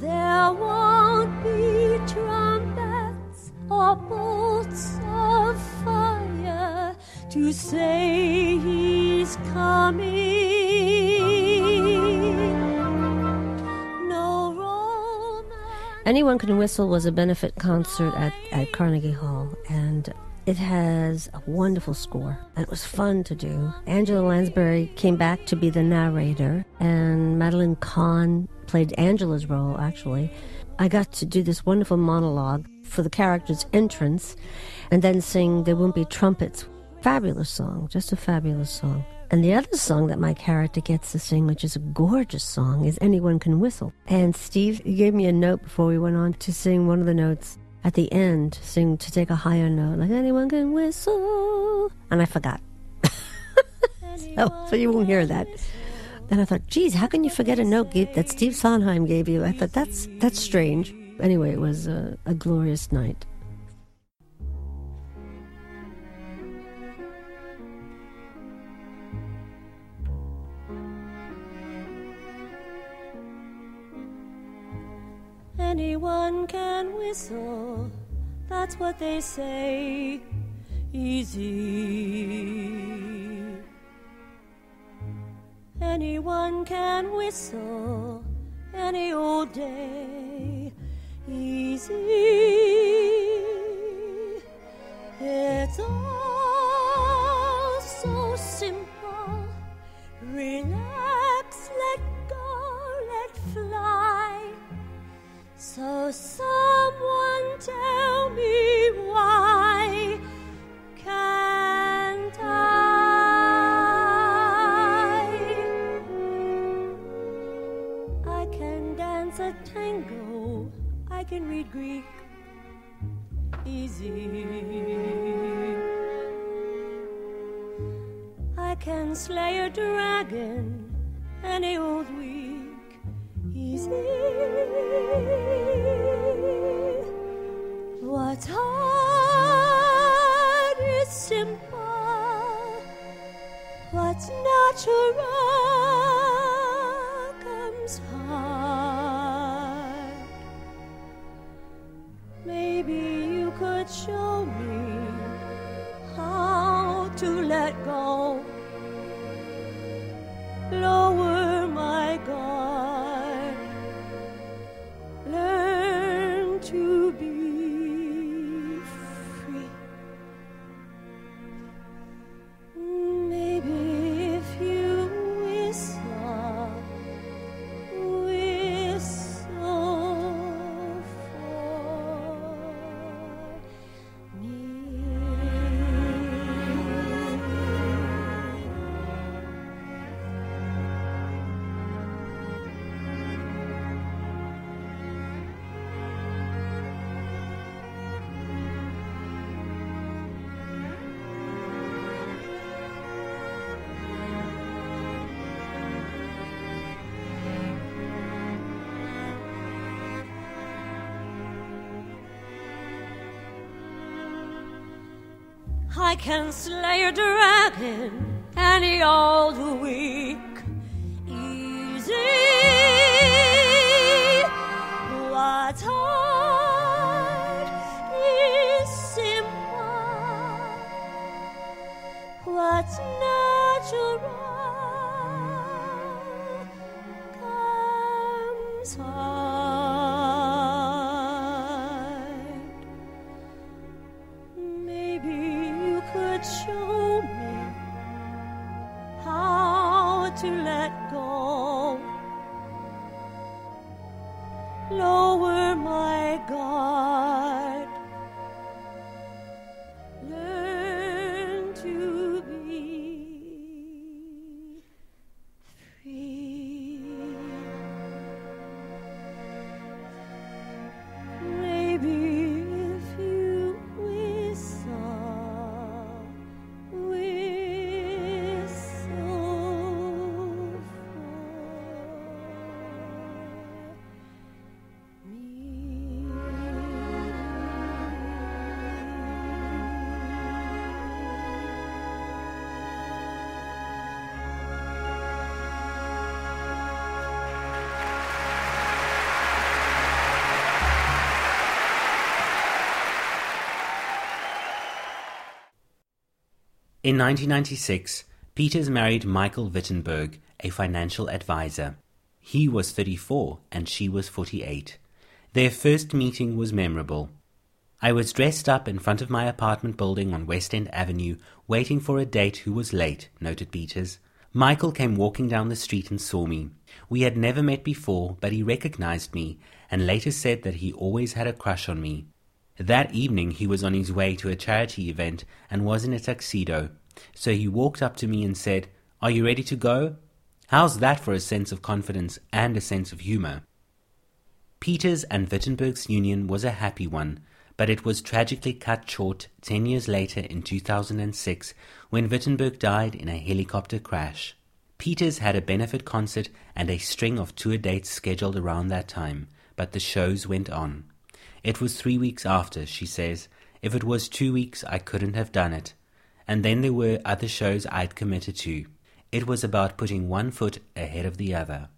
There won't be trumpets or bolts of fire to say he's coming. Anyone Can Whistle was a benefit concert at, at Carnegie Hall, and It has a wonderful score, and it was fun to do. Angela Lansbury came back to be the narrator, and Madeline Kahn played Angela's role, actually. I got to do this wonderful monologue for the character's entrance, and then sing There Won't Be Trumpets. Fabulous song, just a fabulous song. And the other song that my character gets to sing, which is a gorgeous song, is Anyone Can Whistle. And Steve gave me a note before we went on to sing one of the notes at the end, sing to take a higher note, like Anyone Can Whistle. And I forgot. [laughs] so, so you won't hear that. Then I thought, geez, how can you forget a note that Steve Sondheim gave you? I thought, that's, that's strange. Anyway, it was a, a glorious night. Anyone can whistle, that's what they say. Easy. Anyone can whistle any old day. Easy. It's all so simple. Relax, let go, let fly. So someone tell me why can't I? I can dance a tango, I can read Greek easy. I can slay a dragon any old week to let go. Lower can slay a dragon any old week. In 1996, Peters married Michael Wittenberg, a financial advisor. He was 34 and she was 48. Their first meeting was memorable. I was dressed up in front of my apartment building on West End Avenue, waiting for a date who was late, noted Peters. Michael came walking down the street and saw me. We had never met before, but he recognized me and later said that he always had a crush on me. That evening he was on his way to a charity event and was in a tuxedo, so he walked up to me and said, Are you ready to go? How's that for a sense of confidence and a sense of humor? Peters and Wittenberg's union was a happy one, but it was tragically cut short ten years later in 2006 when Wittenberg died in a helicopter crash. Peters had a benefit concert and a string of tour dates scheduled around that time, but the shows went on. It was three weeks after, she says. If it was two weeks, I couldn't have done it. And then there were other shows I'd committed to. It was about putting one foot ahead of the other.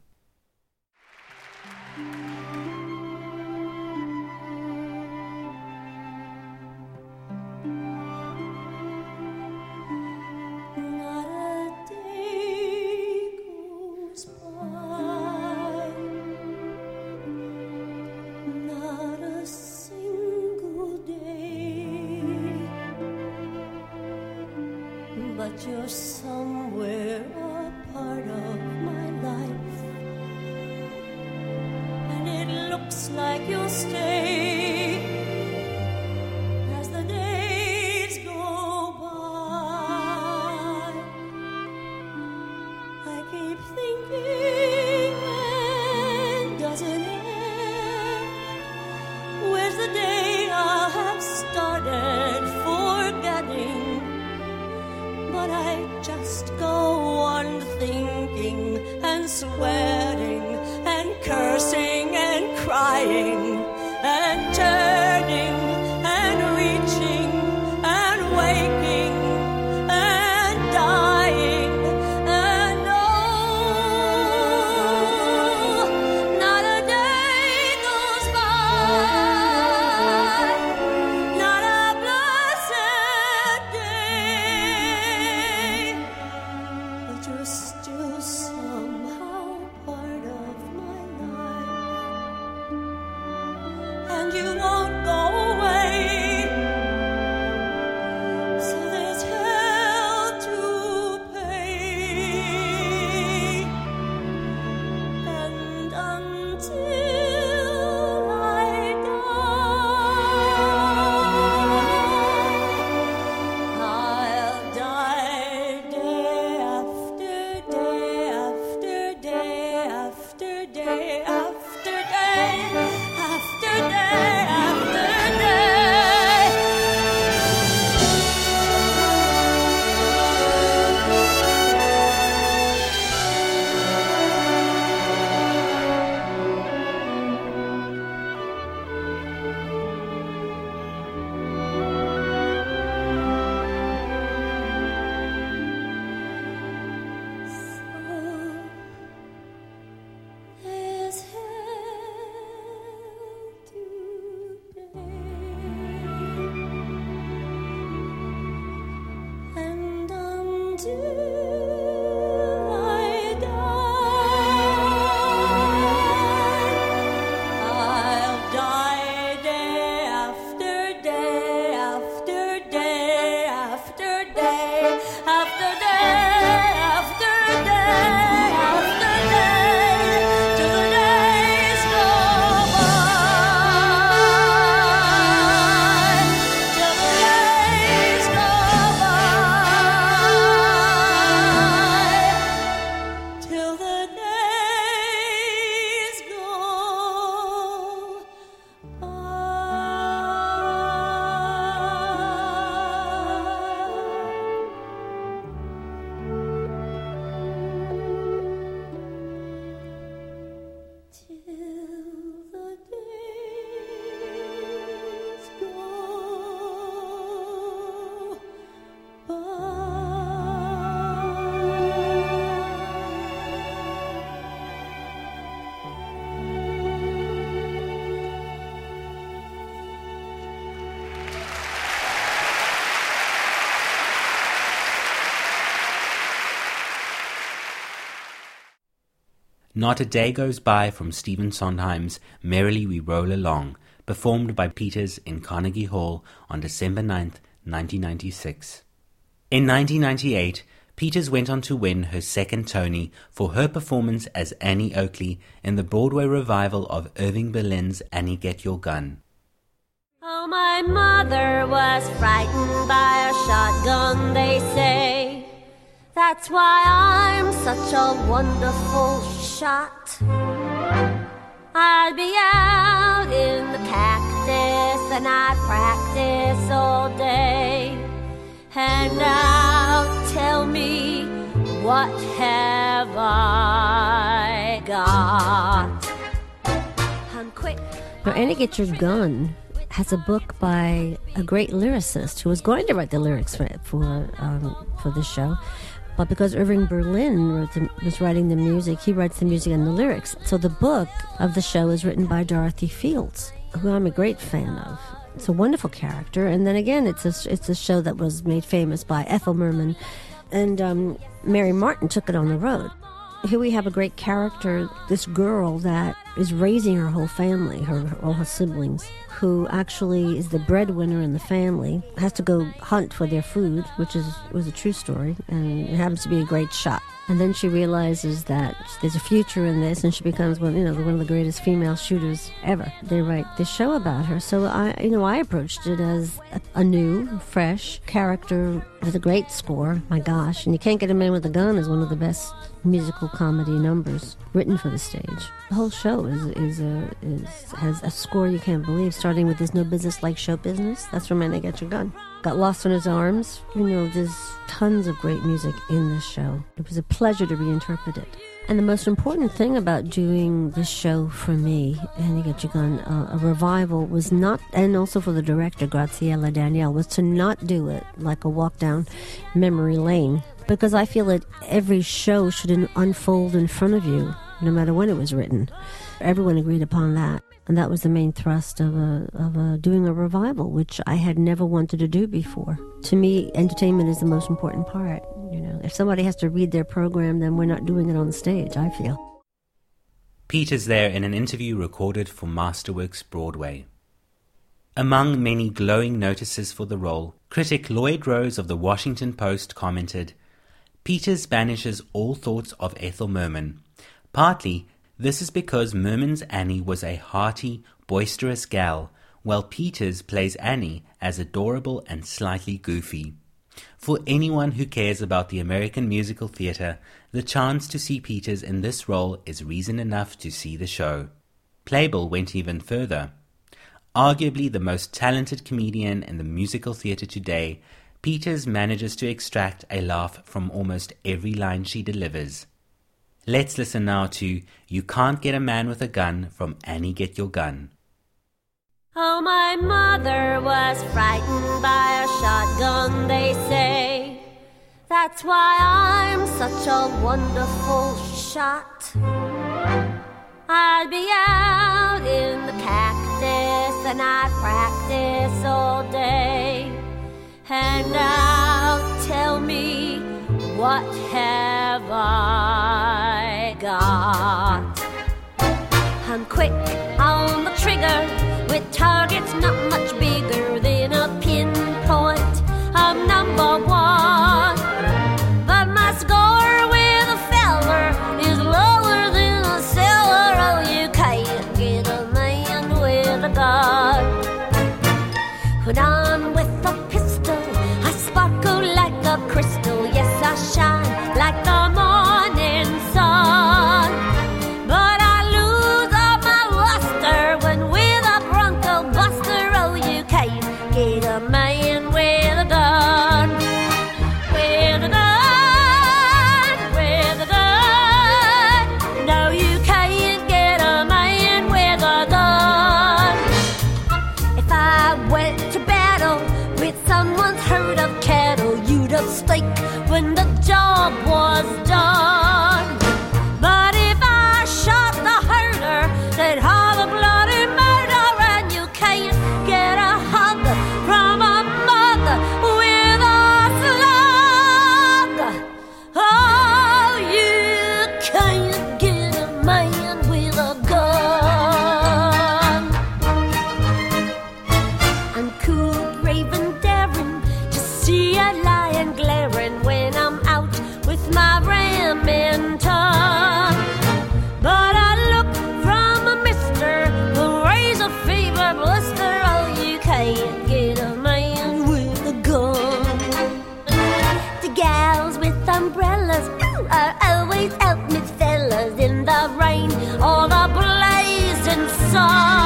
Not a day goes by from Stephen Sondheim's Merrily We Roll Along, performed by Peters in Carnegie Hall on December 9th, 1996. In 1998, Peters went on to win her second Tony for her performance as Annie Oakley in the Broadway revival of Irving Berlin's Annie Get Your Gun. Oh, my mother was frightened by a shotgun, they say. That's why I'm such a wonderful shot. I'd be out in the cactus and I'd practice all day. And now tell me, what have I got? I'm quick. Now, Annie Get Your Gun has a book by a great lyricist who was going to write the lyrics for for, um, for this show. But because Irving Berlin the, was writing the music, he writes the music and the lyrics. So the book of the show is written by Dorothy Fields, who I'm a great fan of. It's a wonderful character, and then again, it's a it's a show that was made famous by Ethel Merman, and um, Mary Martin took it on the road. Here we have a great character, this girl that is raising her whole family, her all her siblings, who actually is the breadwinner in the family, has to go hunt for their food, which is was a true story, and it happens to be a great shot. And then she realizes that there's a future in this, and she becomes one, you know, one of the greatest female shooters ever. They write this show about her, so I, you know, I approached it as a, new, fresh character with a great score. My gosh, and you can't get a man with a gun is one of the best musical comedy numbers written for the stage. Whole show is is a is has a score you can't believe. Starting with "There's no business like show business." That's from "Man, Get Your Gun." Got lost in his arms. You know, there's tons of great music in this show. It was a pleasure to reinterpret it. And the most important thing about doing this show for me, and get your gun, uh, a revival, was not, and also for the director, Graciela Daniele, was to not do it like a walk down memory lane. Because I feel that every show should unfold in front of you, no matter when it was written. Everyone agreed upon that. And that was the main thrust of a, of a, doing a revival, which I had never wanted to do before. To me, entertainment is the most important part. You know, if somebody has to read their program, then we're not doing it on stage. I feel. Peters there in an interview recorded for Masterworks Broadway. Among many glowing notices for the role, critic Lloyd Rose of the Washington Post commented, Peters banishes all thoughts of Ethel Merman, partly this is because Merman's Annie was a hearty, boisterous gal, while Peters plays Annie as adorable and slightly goofy. For anyone who cares about the American musical theatre, the chance to see Peters in this role is reason enough to see the show. Playbill went even further. Arguably the most talented comedian in the musical theatre today, Peters manages to extract a laugh from almost every line she delivers. Let's listen now to You Can't Get a Man with a Gun from Annie Get Your Gun. Oh, my mother was frightened by a shotgun, they say. That's why I'm such a wonderful shot. I'd be out in the cactus and I'd practice all day. And now tell me, what have I got? I'm quick on the trigger with targets not much bigger song.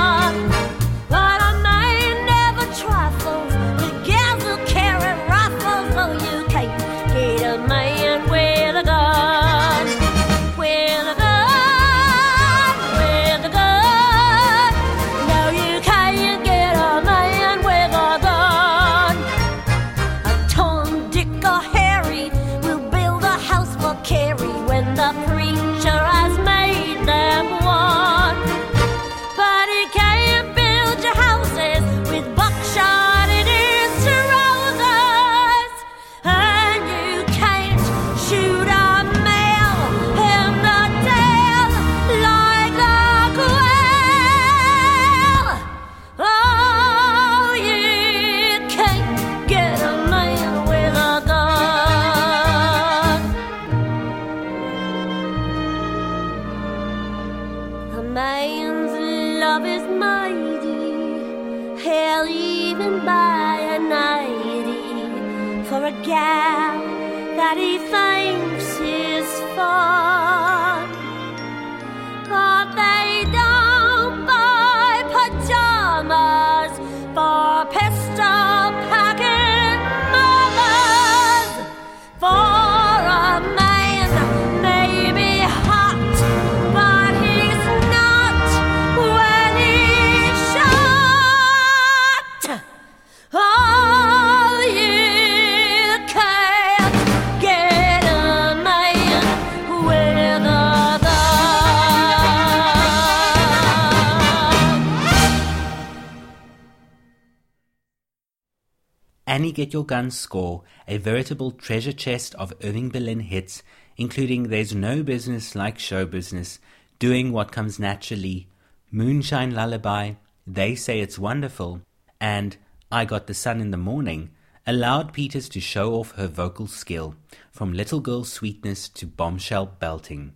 Annie Get Your Gun score, a veritable treasure chest of Irving Berlin hits, including There's No Business Like Show Business, Doing What Comes Naturally, Moonshine Lullaby, They Say It's Wonderful, and I Got the Sun in the Morning, allowed Peters to show off her vocal skill, from little girl sweetness to bombshell belting.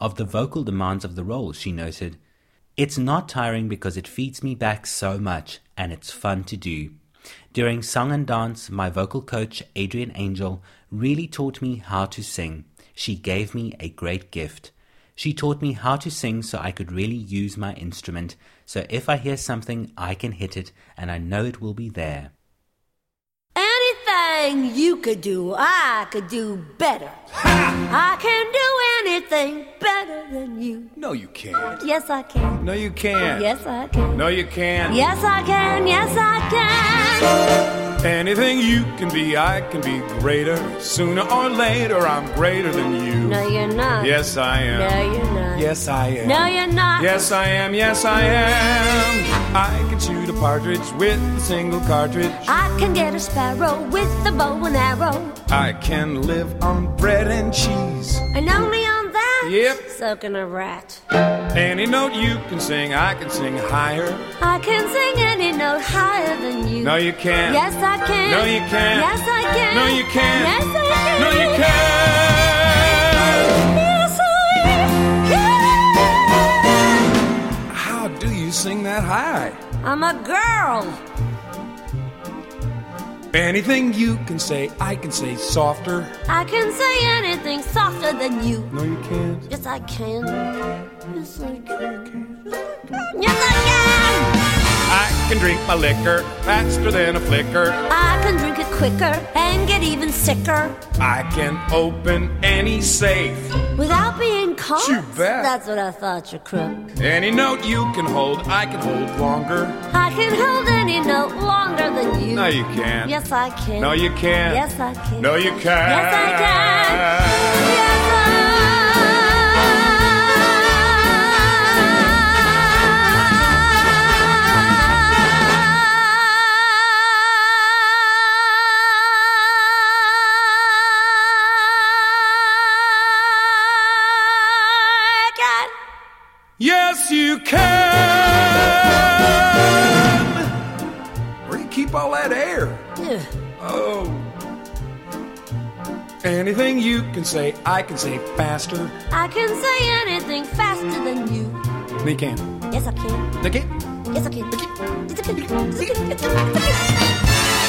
Of the vocal demands of the role, she noted, It's not tiring because it feeds me back so much, and it's fun to do. During song and dance, my vocal coach, Adrienne Angel, really taught me how to sing. She gave me a great gift. She taught me how to sing so I could really use my instrument, so if I hear something, I can hit it, and I know it will be there. Anything you could do, I could do better. I can do anything better than you. No, you can't. Yes, I can. No, you can't. Yes, I can. No, you can't. Yes, I can. Yes, I can. Anything you can be, I can be greater. Sooner or later, I'm greater than you. No, you're not. Yes, I am. No, you're not. Yes, I am. No, you're not. Yes, I am. Yes, I am. I can shoot a partridge with a single cartridge. I can get a sparrow with a bow and arrow. I can live on bread and cheese. And only on that? Yep. Soaking a rat. Any note you can sing, I can sing higher. I can sing any note higher than you. No, you can't. Yes, I can. No, you can't. Yes, I can. No, you can't. Yes, I can. No, you can't. Yes, I can. How do you sing that high? I'm a girl. Anything you can say, I can say softer. I can say anything softer than you. No, you can't. Yes, I can. Yes, I can. Yes, I can. I can drink my liquor faster than a flicker. I can drink it quicker and get even sicker I can open any safe. without being caught. You bet. That's what I thought, you crook. Any note you can hold, I can hold longer. I can hold any note longer than you. No, you can't. Yes, I can. No, you can't. Yes, I can. No, you can't. Yes, I can. Yes, Anything you can say, I can say faster. I can say anything faster than you. You can't. Yes, I can. Yes, I can. Yes, I can. Yes, I can.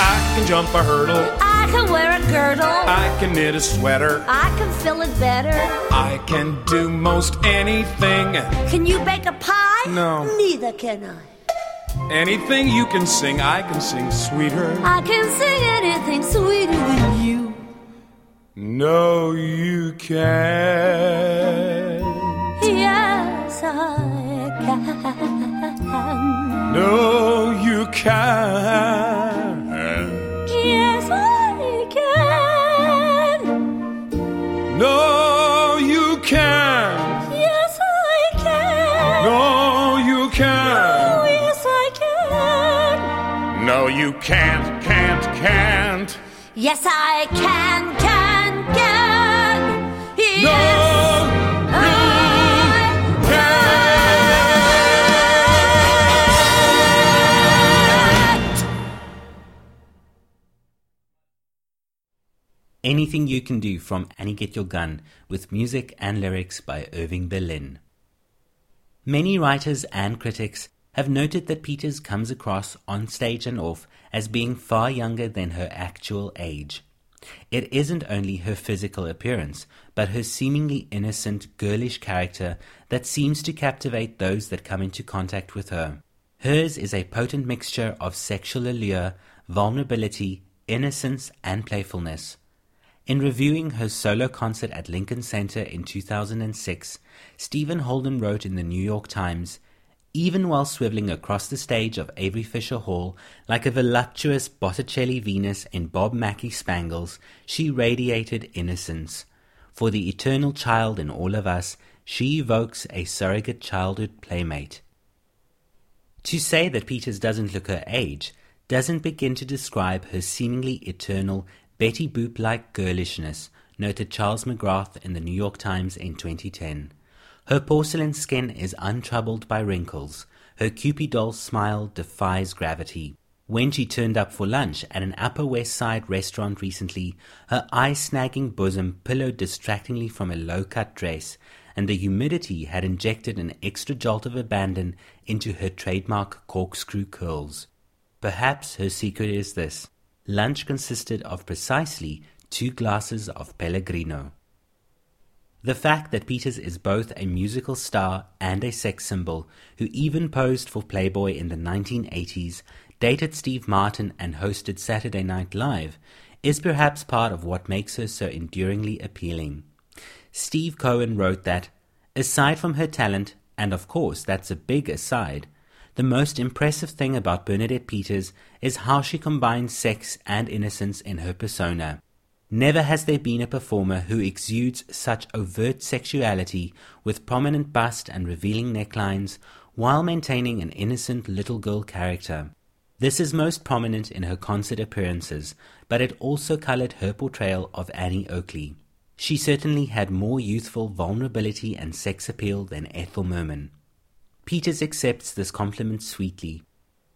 I can jump a hurdle. I can wear a girdle. I can knit a sweater. I can fill it better. I can do most anything. Can you bake a pie? No. Neither can I. Anything you can sing, I can sing sweeter. I can sing anything sweeter than you. No, you can't. Yes, I can. No, you can't. Yes, I can. No, you can't. Yes, I can. No, you Oh, can't. yes, I can. No, you can't, can't, can't. Yes, I can, can, Anything You Can Do from Annie Get Your Gun with music and lyrics by Irving Berlin. Many writers and critics have noted that Peters comes across on stage and off as being far younger than her actual age. It isn't only her physical appearance, but her seemingly innocent, girlish character that seems to captivate those that come into contact with her. Hers is a potent mixture of sexual allure, vulnerability, innocence, and playfulness. In reviewing her solo concert at Lincoln Center in 2006, Stephen Holden wrote in the New York Times Even while swiveling across the stage of Avery Fisher Hall like a voluptuous Botticelli Venus in Bob Mackie spangles, she radiated innocence. For the eternal child in all of us, she evokes a surrogate childhood playmate. To say that Peters doesn't look her age doesn't begin to describe her seemingly eternal Betty Boop like girlishness, noted Charles McGrath in the New York Times in 2010. Her porcelain skin is untroubled by wrinkles. Her Kewpie doll smile defies gravity. When she turned up for lunch at an Upper West Side restaurant recently, her eye snagging bosom pillowed distractingly from a low cut dress, and the humidity had injected an extra jolt of abandon into her trademark corkscrew curls. Perhaps her secret is this lunch consisted of precisely two glasses of Pellegrino. The fact that Peters is both a musical star and a sex symbol, who even posed for Playboy in the 1980s, dated Steve Martin, and hosted Saturday Night Live, is perhaps part of what makes her so enduringly appealing. Steve Cohen wrote that, aside from her talent, and of course that's a big aside, the most impressive thing about Bernadette Peters is how she combines sex and innocence in her persona. Never has there been a performer who exudes such overt sexuality with prominent bust and revealing necklines while maintaining an innocent little girl character. This is most prominent in her concert appearances, but it also colored her portrayal of Annie Oakley. She certainly had more youthful vulnerability and sex appeal than Ethel Merman. Peters accepts this compliment sweetly.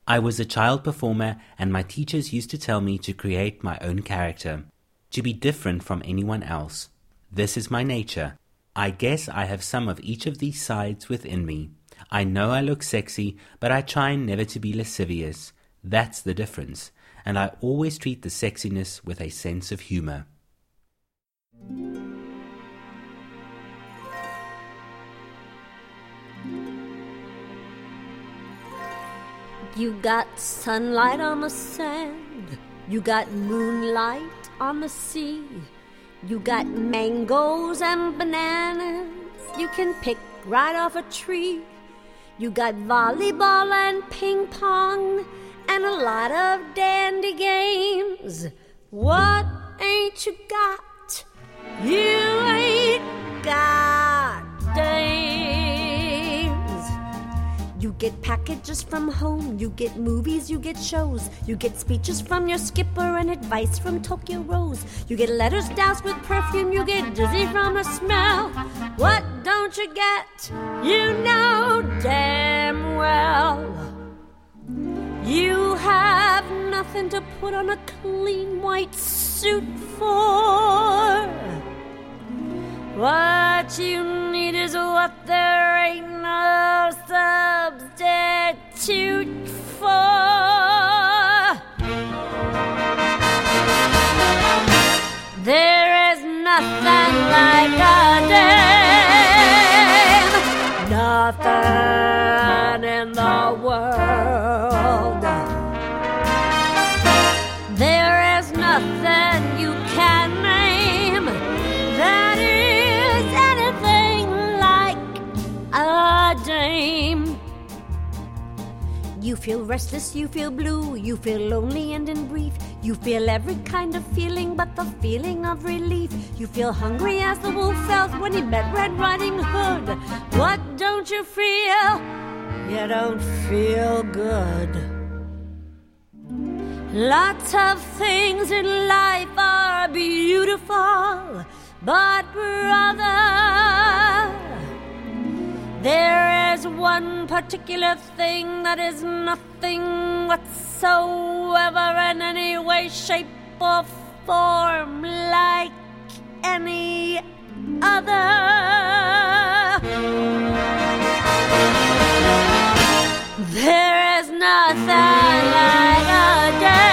I was a child performer, and my teachers used to tell me to create my own character, to be different from anyone else. This is my nature. I guess I have some of each of these sides within me. I know I look sexy, but I try never to be lascivious. That's the difference, and I always treat the sexiness with a sense of humor. You got sunlight on the sand, you got moonlight on the sea, you got mangoes and bananas. You can pick right off a tree. You got volleyball and ping pong and a lot of dandy games. What ain't you got? You ain't got dames. You get packages from home, you get movies, you get shows, you get speeches from your skipper and advice from Tokyo Rose. You get letters doused with perfume, you get dizzy from the smell. What don't you get? You know damn well. You have nothing to put on a clean white suit for. What you need is what there ain't no substitute for. There is nothing like a dame, nothing You feel restless, you feel blue, you feel lonely and in brief. You feel every kind of feeling but the feeling of relief. You feel hungry as the wolf felt when he met Red Riding Hood. What don't you feel? You don't feel good. Lots of things in life are beautiful, but brother, there is one particular thing that is nothing whatsoever in any way, shape, or form like any other. There is nothing like a day.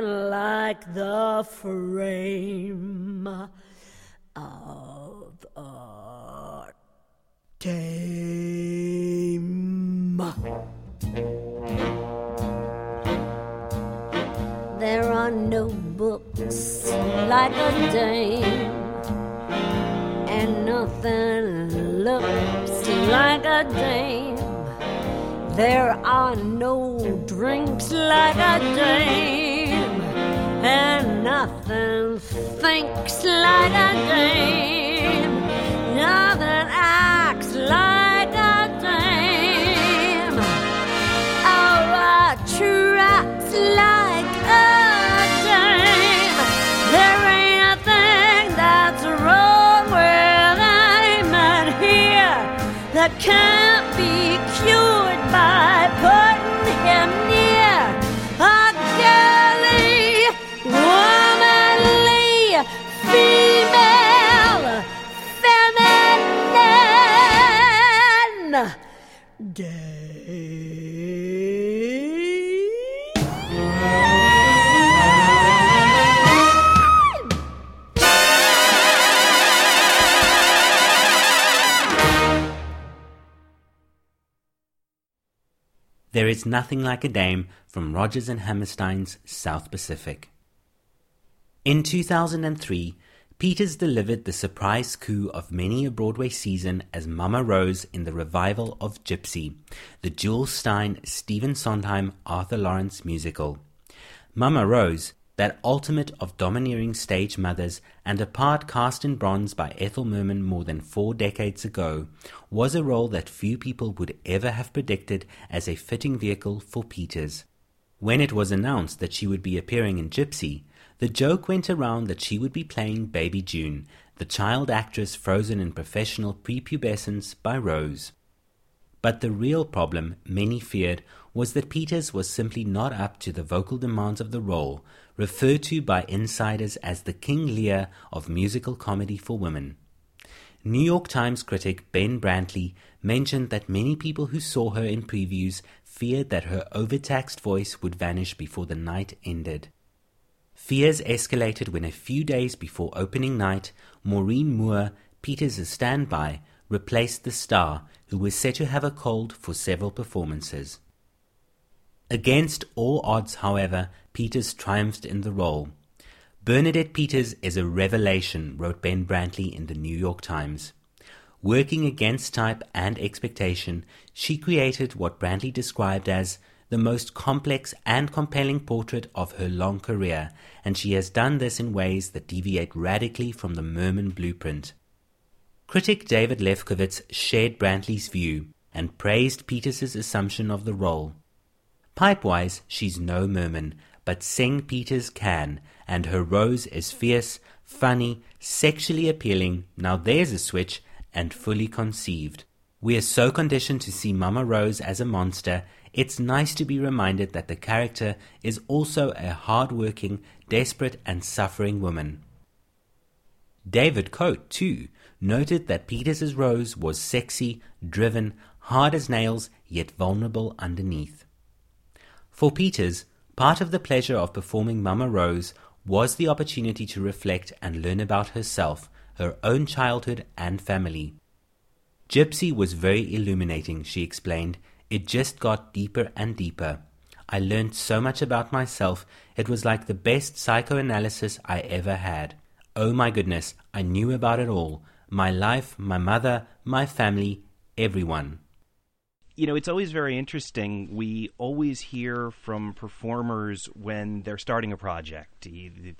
Nothing like the frame of a dame. There are no books like a dame, and nothing looks like a dame. There are no drinks like a dame, and nothing thinks like a dame. Nothing acts like a dame. Or oh, attracts like a dame. There ain't a thing that's wrong with any man here that can't be cured by putting There is Nothing Like a Dame from Rodgers and Hammerstein's South Pacific. In 2003, Peters delivered the surprise coup of many a Broadway season as Mama Rose in the revival of Gypsy, the Jule Styne, Stephen Sondheim, Arthur Laurents musical. Mama Rose, that ultimate of domineering stage mothers and a part cast in bronze by Ethel Merman more than four decades ago, was a role that few people would ever have predicted as a fitting vehicle for Peters. When it was announced that she would be appearing in Gypsy, the joke went around that she would be playing Baby June, the child actress frozen in professional prepubescence by Rose. But the real problem, many feared, was that Peters was simply not up to the vocal demands of the role, referred to by insiders as the King Lear of musical comedy for women. New York Times critic Ben Brantley mentioned that many people who saw her in previews feared that her overtaxed voice would vanish before the night ended. Fears escalated when a few days before opening night, Maureen Moore, Peters' standby, replaced the star, who was said to have a cold for several performances. Against all odds, however, Peters triumphed in the role. Bernadette Peters is a revelation, wrote Ben Brantley in the New York Times. Working against type and expectation, she created what Brantley described as the most complex and compelling portrait of her long career, and she has done this in ways that deviate radically from the Merman blueprint. Critic David Lefkowitz shared Brantley's view and praised Peters' assumption of the role. Pipe-wise, she's no Merman, but sing Peters can, and her Rose is fierce, funny, sexually appealing, now there's a switch, and fully conceived. We are so conditioned to see Mama Rose as a monster, it's nice to be reminded that the character is also a hard-working, desperate, and suffering woman. David Coate, too, noted that Peters' Rose was sexy, driven, hard as nails, yet vulnerable underneath. For Peters, part of the pleasure of performing Mama Rose was the opportunity to reflect and learn about herself, her own childhood and family. Gypsy was very illuminating, she explained. It just got deeper and deeper. I learned so much about myself, it was like the best psychoanalysis I ever had. Oh my goodness, I knew about it all my life, my mother, my family, everyone. You know, it's always very interesting. We always hear from performers when they're starting a project.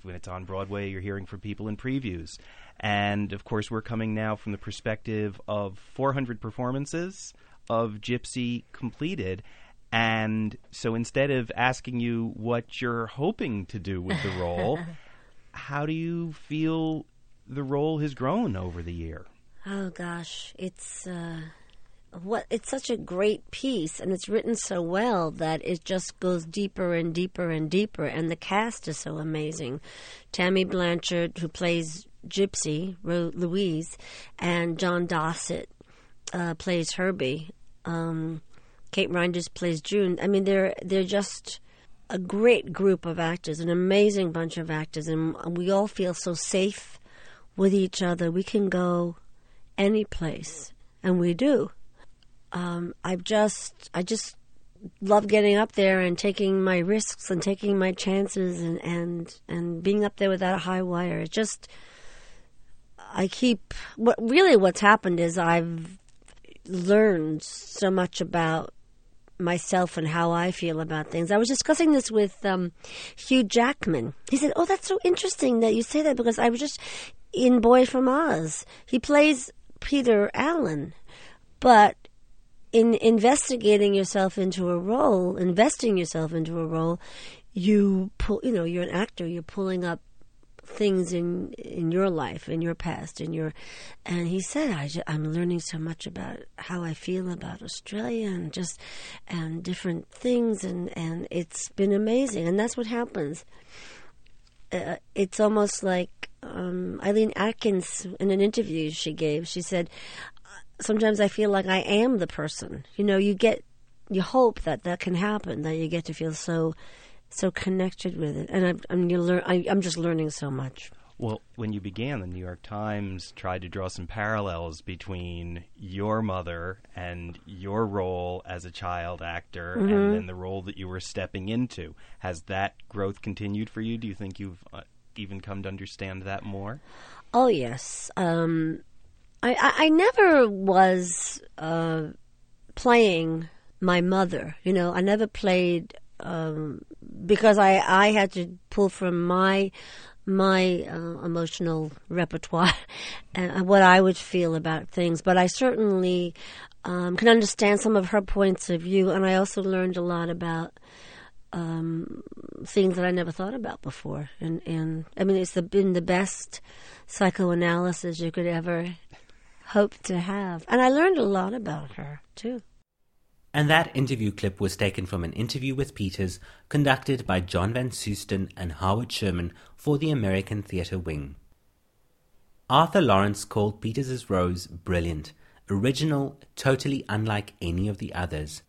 When it's on Broadway, you're hearing from people in previews. And of course, we're coming now from the perspective of 400 performances of Gypsy completed. And so instead of asking you what you're hoping to do with the role, [laughs] how do you feel the role has grown over the year? Oh gosh, it's uh, what it's such a great piece, and it's written so well that it just goes deeper and deeper and deeper, and the cast is so amazing. Tammy Blanchard, who plays Gypsy Louise, and John Dossett uh, plays Herbie. Um, Kate Reinders plays June. I mean, they're they're just a great group of actors, an amazing bunch of actors, and we all feel so safe with each other. We can go any place, and we do. Um, I just, I just love getting up there and taking my risks and taking my chances and and and being up there without a high wire. It just, I keep. What really, what's happened is I've learned so much about myself and how I feel about things. I was discussing this with um, Hugh Jackman. He said, "Oh, that's so interesting that you say that because I was just in Boy from Oz. He plays Peter Allen, but." In investigating yourself into a role, investing yourself into a role, you pull, you know, you're an actor, you're pulling up things in in your life, in your past, in your. And he said, I I'm learning so much about how I feel about Australia and just and different things, and and it's been amazing. And that's what happens. Uh, it's almost like um, Eileen Atkins in an interview she gave. She said, "Sometimes I feel like I am the person." You know, you get you hope that that can happen, that you get to feel so so connected with it, and I'm I'm, lear- I, I'm just learning so much. Well, when you began, the New York Times tried to draw some parallels between your mother and your role as a child actor mm-hmm. and then the role that you were stepping into. Has that growth continued for you? Do you think you've uh, even come to understand that more? Oh, yes. Um, I, I, I, never was uh, playing my mother. You know, I never played um, because I I had to pull from my my uh, emotional repertoire [laughs] and what I would feel about things. But I certainly um, can understand some of her points of view, and I also learned a lot about um, things that I never thought about before. And and I mean, it's the, been the best psychoanalysis you could ever hope to have, and I learned a lot about her too. And that interview clip was taken from an interview with Peters conducted by John von Soosten and Howard Sherman for the American Theatre Wing. Arthur Laurents called Peters's Rose brilliant, original, totally unlike any of the others.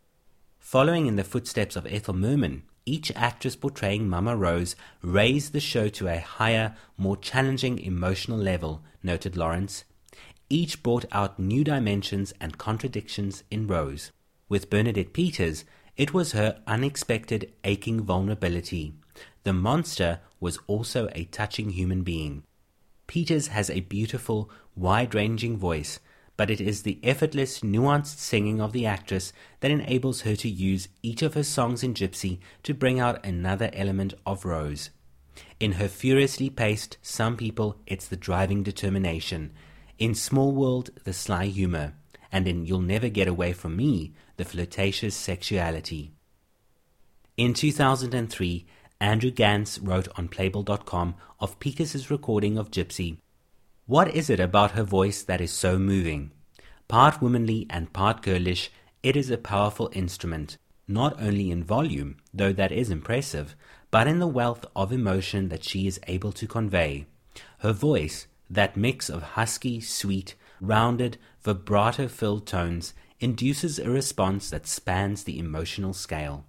Following in the footsteps of Ethel Merman, each actress portraying Mama Rose raised the show to a higher, more challenging emotional level, noted Laurents. Each brought out new dimensions and contradictions in Rose. With Bernadette Peters, it was her unexpected aching vulnerability. The monster was also a touching human being. Peters has a beautiful, wide ranging voice, but it is the effortless, nuanced singing of the actress that enables her to use each of her songs in Gypsy to bring out another element of Rose. In her furiously paced Some People, it's the driving determination. In Small World, the sly humor. And in You'll Never Get Away From Me, the flirtatious sexuality. In 2003, Andrew Gans wrote on Playbill.com of Peters's recording of Gypsy. What is it about her voice that is so moving? Part womanly and part girlish, it is a powerful instrument, not only in volume, though that is impressive, but in the wealth of emotion that she is able to convey. Her voice, that mix of husky, sweet, rounded, vibrato filled tones, induces a response that spans the emotional scale.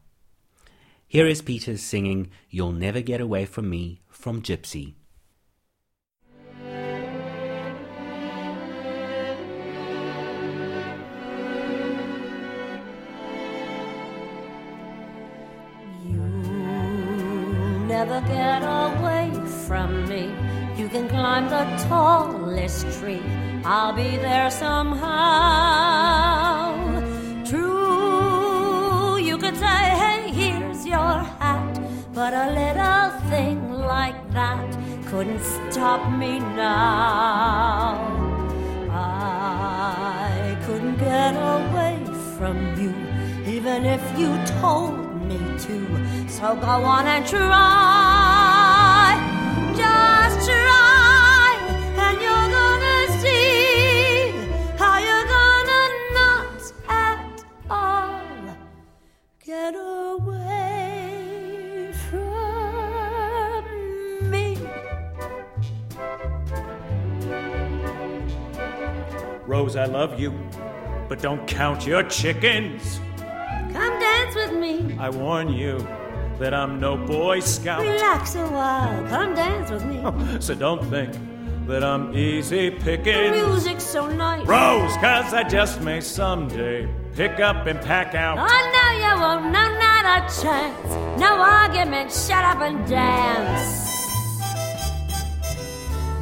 Here is Peters singing You'll Never Get Away From Me from Gypsy. You'll never get away from me. Can climb the tallest tree I'll be there somehow. True, you could say, hey, here's your hat, but a little thing like that couldn't stop me now. I couldn't get away from you, even if you told me to. So go on and try. Just try, Rose, I love you, but don't count your chickens. Come dance with me. I warn you that I'm no Boy Scout. Relax a while. Come dance with me. Oh, so don't think that I'm easy The picking. music's so nice. Rose, cause I just may someday pick up and pack out. Oh, no, you won't. No, not a chance. No argument. Shut up and dance.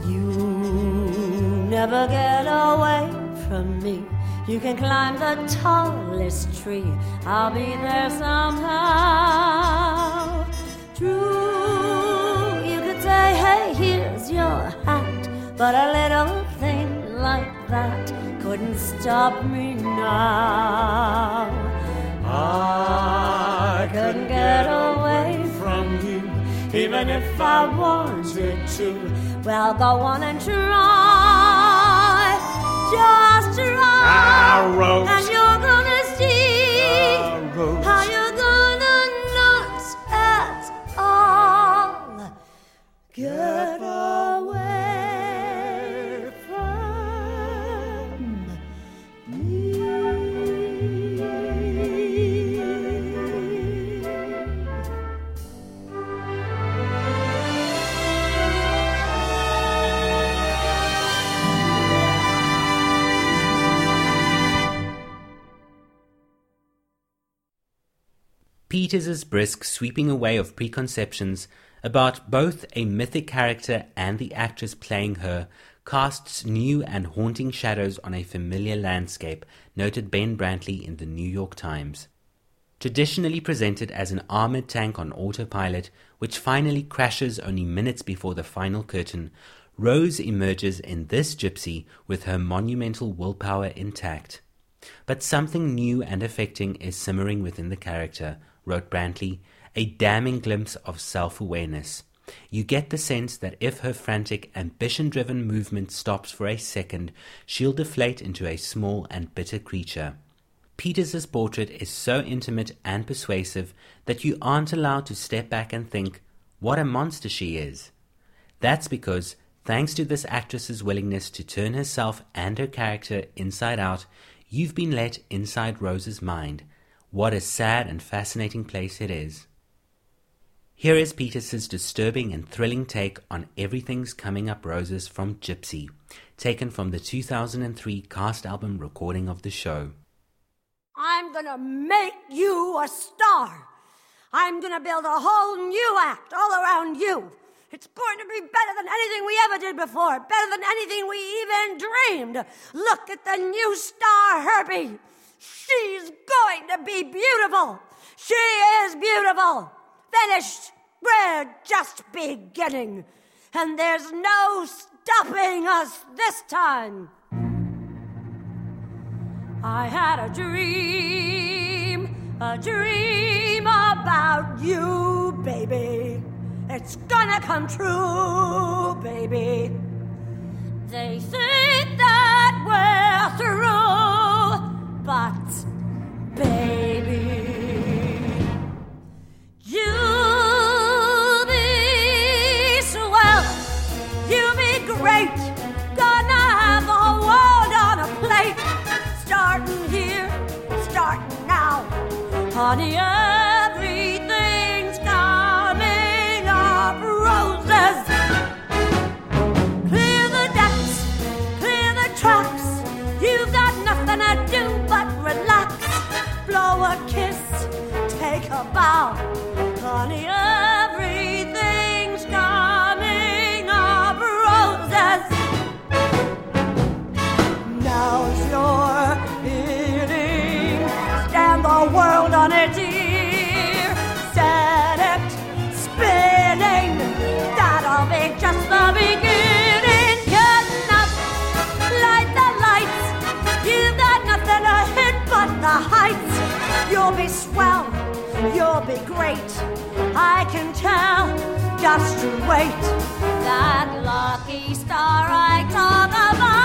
You never get away from me. You can climb the tallest tree. I'll be there somehow. True, you could say, hey, here's your hat. But a little thing like that couldn't stop me now. I couldn't get away from you, even if I wanted to. Well, go on and try. Just try. Ah, Rose. And you're gonna see how you're gonna not at all get Peters's brisk sweeping away of preconceptions about both a mythic character and the actress playing her casts new and haunting shadows on a familiar landscape, noted Ben Brantley in the New York Times. Traditionally presented as an armored tank on autopilot, which finally crashes only minutes before the final curtain, Rose emerges in this gypsy with her monumental willpower intact. But something new and affecting is simmering within the character, wrote Brantley, a damning glimpse of self awareness. You get the sense that if her frantic, ambition driven movement stops for a second, she'll deflate into a small and bitter creature. Peters's portrait is so intimate and persuasive that you aren't allowed to step back and think, what a monster she is. That's because, thanks to this actress's willingness to turn herself and her character inside out, you've been let inside Rose's mind. What a sad and fascinating place it is. Here is Peters's disturbing and thrilling take on Everything's Coming Up Roses from Gypsy, taken from the 2003 cast album recording of the show. I'm gonna make you a star. I'm gonna build a whole new act all around you. It's going to be better than anything we ever did before, better than anything we even dreamed. Look at the new star, Herbie. She's going to be beautiful. She is beautiful. Finished. We're just beginning. And there's no stopping us this time. I had a dream, a dream about you, baby. It's gonna come true, baby. They think that we're through, but baby, you'll be swell, you'll be great. Gonna have the world on a plate. Starting here, starting now. Honey, a kiss, take a bow. Honey, oh. I can tell. Just to wait. That lucky star I talk about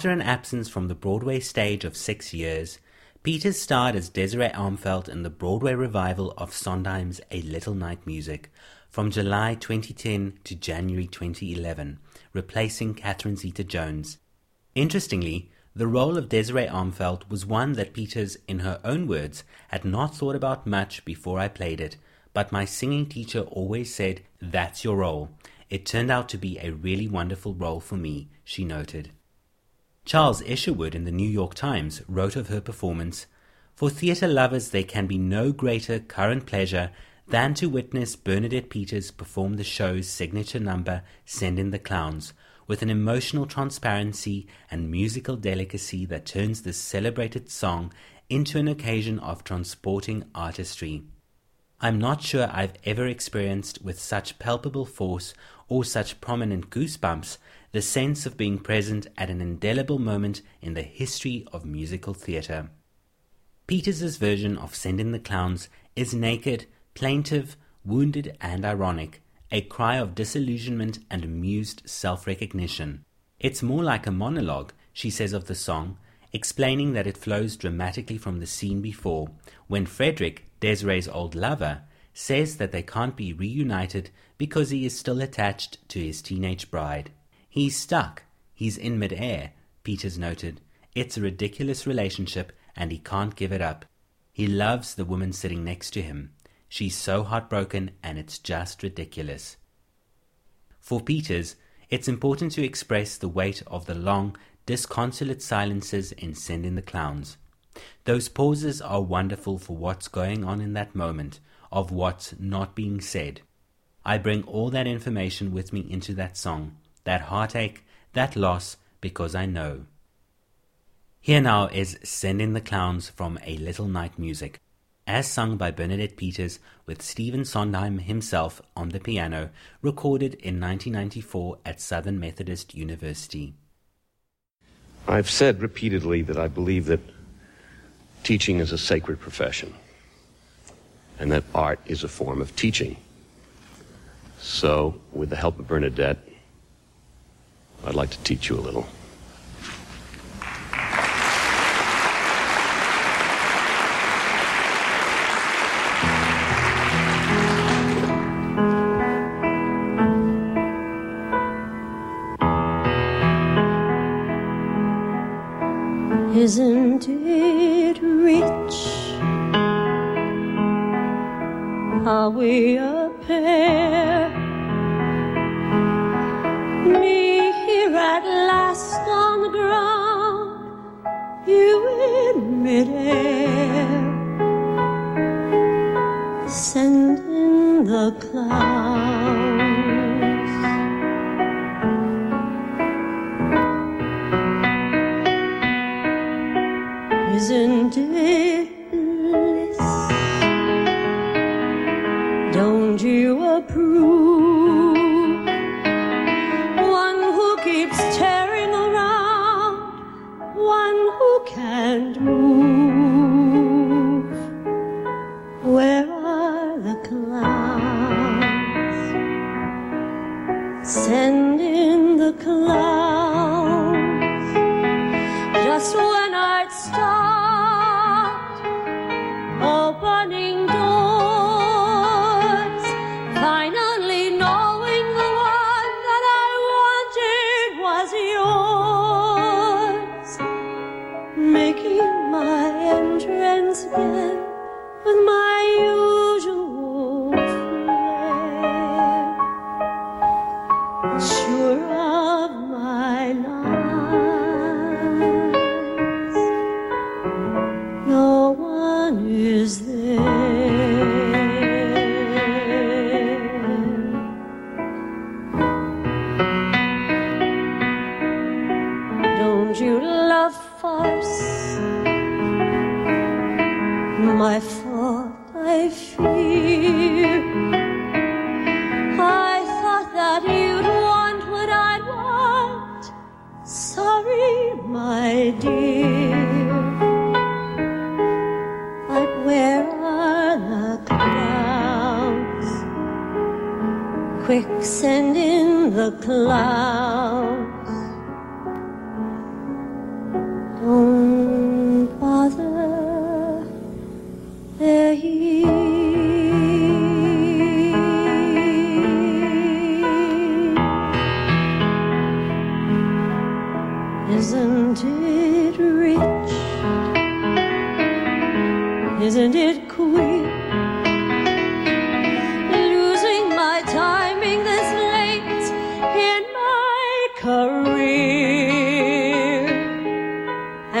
After an absence from the Broadway stage of six years, Peters starred as Desiree Armfelt in the Broadway revival of Sondheim's A Little Night Music from July 2010 to January 2011, replacing Catherine Zeta-Jones. Interestingly, the role of Desiree Armfelt was one that Peters, in her own words, had not thought about much before I played it, but my singing teacher always said, That's your role. It turned out to be a really wonderful role for me, she noted. Charles Isherwood in the New York Times wrote of her performance For theatre lovers, there can be no greater current pleasure than to witness Bernadette Peters perform the show's signature number, Send in the Clowns, with an emotional transparency and musical delicacy that turns this celebrated song into an occasion of transporting artistry. I'm not sure I've ever experienced with such palpable force or such prominent goosebumps the sense of being present at an indelible moment in the history of musical theatre. Peters's version of Send in the Clowns is naked, plaintive, wounded, and ironic, a cry of disillusionment and amused self recognition. It's more like a monologue, she says of the song, explaining that it flows dramatically from the scene before, when Frederick, Desiree's old lover, says that they can't be reunited because he is still attached to his teenage bride. He's stuck. He's in midair, Peters noted. It's a ridiculous relationship and he can't give it up. He loves the woman sitting next to him. She's so heartbroken and it's just ridiculous. For Peters, it's important to express the weight of the long, disconsolate silences in Send in the Clowns. Those pauses are wonderful for what's going on in that moment, of what's not being said. I bring all that information with me into that song, that heartache, that loss, because I know. Here now is Send in the Clowns from A Little Night Music, as sung by Bernadette Peters with Stephen Sondheim himself on the piano, recorded in 1994 at Southern Methodist University. I've said repeatedly that I believe that teaching is a sacred profession and that art is a form of teaching. So, with the help of Bernadette, I'd like to teach you a little.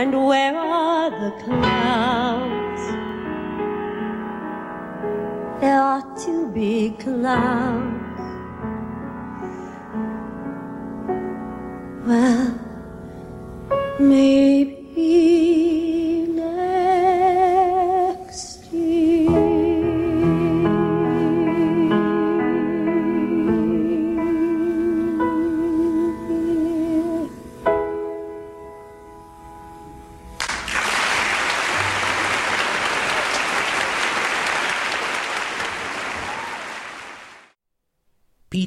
And where are the clouds? There ought to be clouds. Well, maybe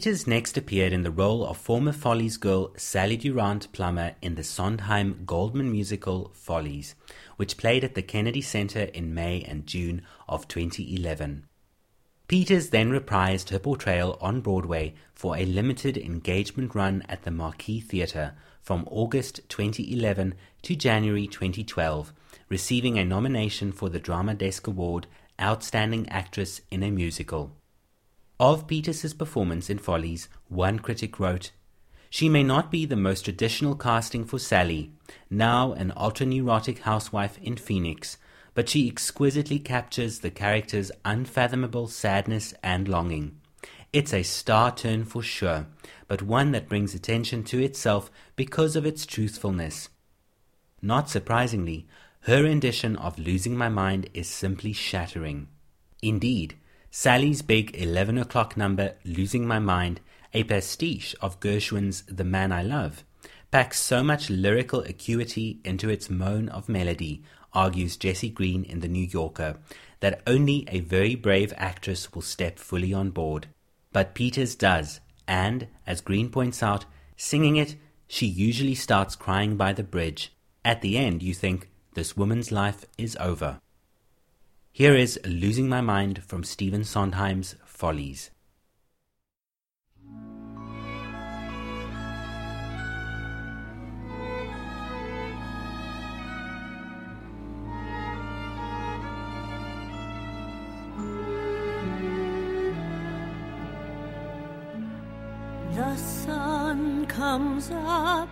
Peters next appeared in the role of former Follies girl Sally Durant Plummer in the Sondheim Goldman musical Follies, which played at the Kennedy Center in May and June of 2011. Peters then reprised her portrayal on Broadway for a limited engagement run at the Marquis Theatre from August 2011 to January 2012, receiving a nomination for the Drama Desk Award Outstanding Actress in a Musical. Of Peters's performance in Follies, one critic wrote, She may not be the most traditional casting for Sally, now an ultra-neurotic housewife in Phoenix, but she exquisitely captures the character's unfathomable sadness and longing. It's a star turn for sure, but one that brings attention to itself because of its truthfulness. Not surprisingly, her rendition of Losing My Mind is simply shattering. Indeed, Sally's big 11 o'clock number, Losing My Mind, a pastiche of Gershwin's The Man I Love, packs so much lyrical acuity into its moan of melody, argues Jesse Green in The New Yorker, that only a very brave actress will step fully on board. But Peters does, and, as Green points out, singing it, she usually starts crying by the bridge. At the end, you think, this woman's life is over. Here is Losing My Mind from Stephen Sondheim's Follies. The sun comes up,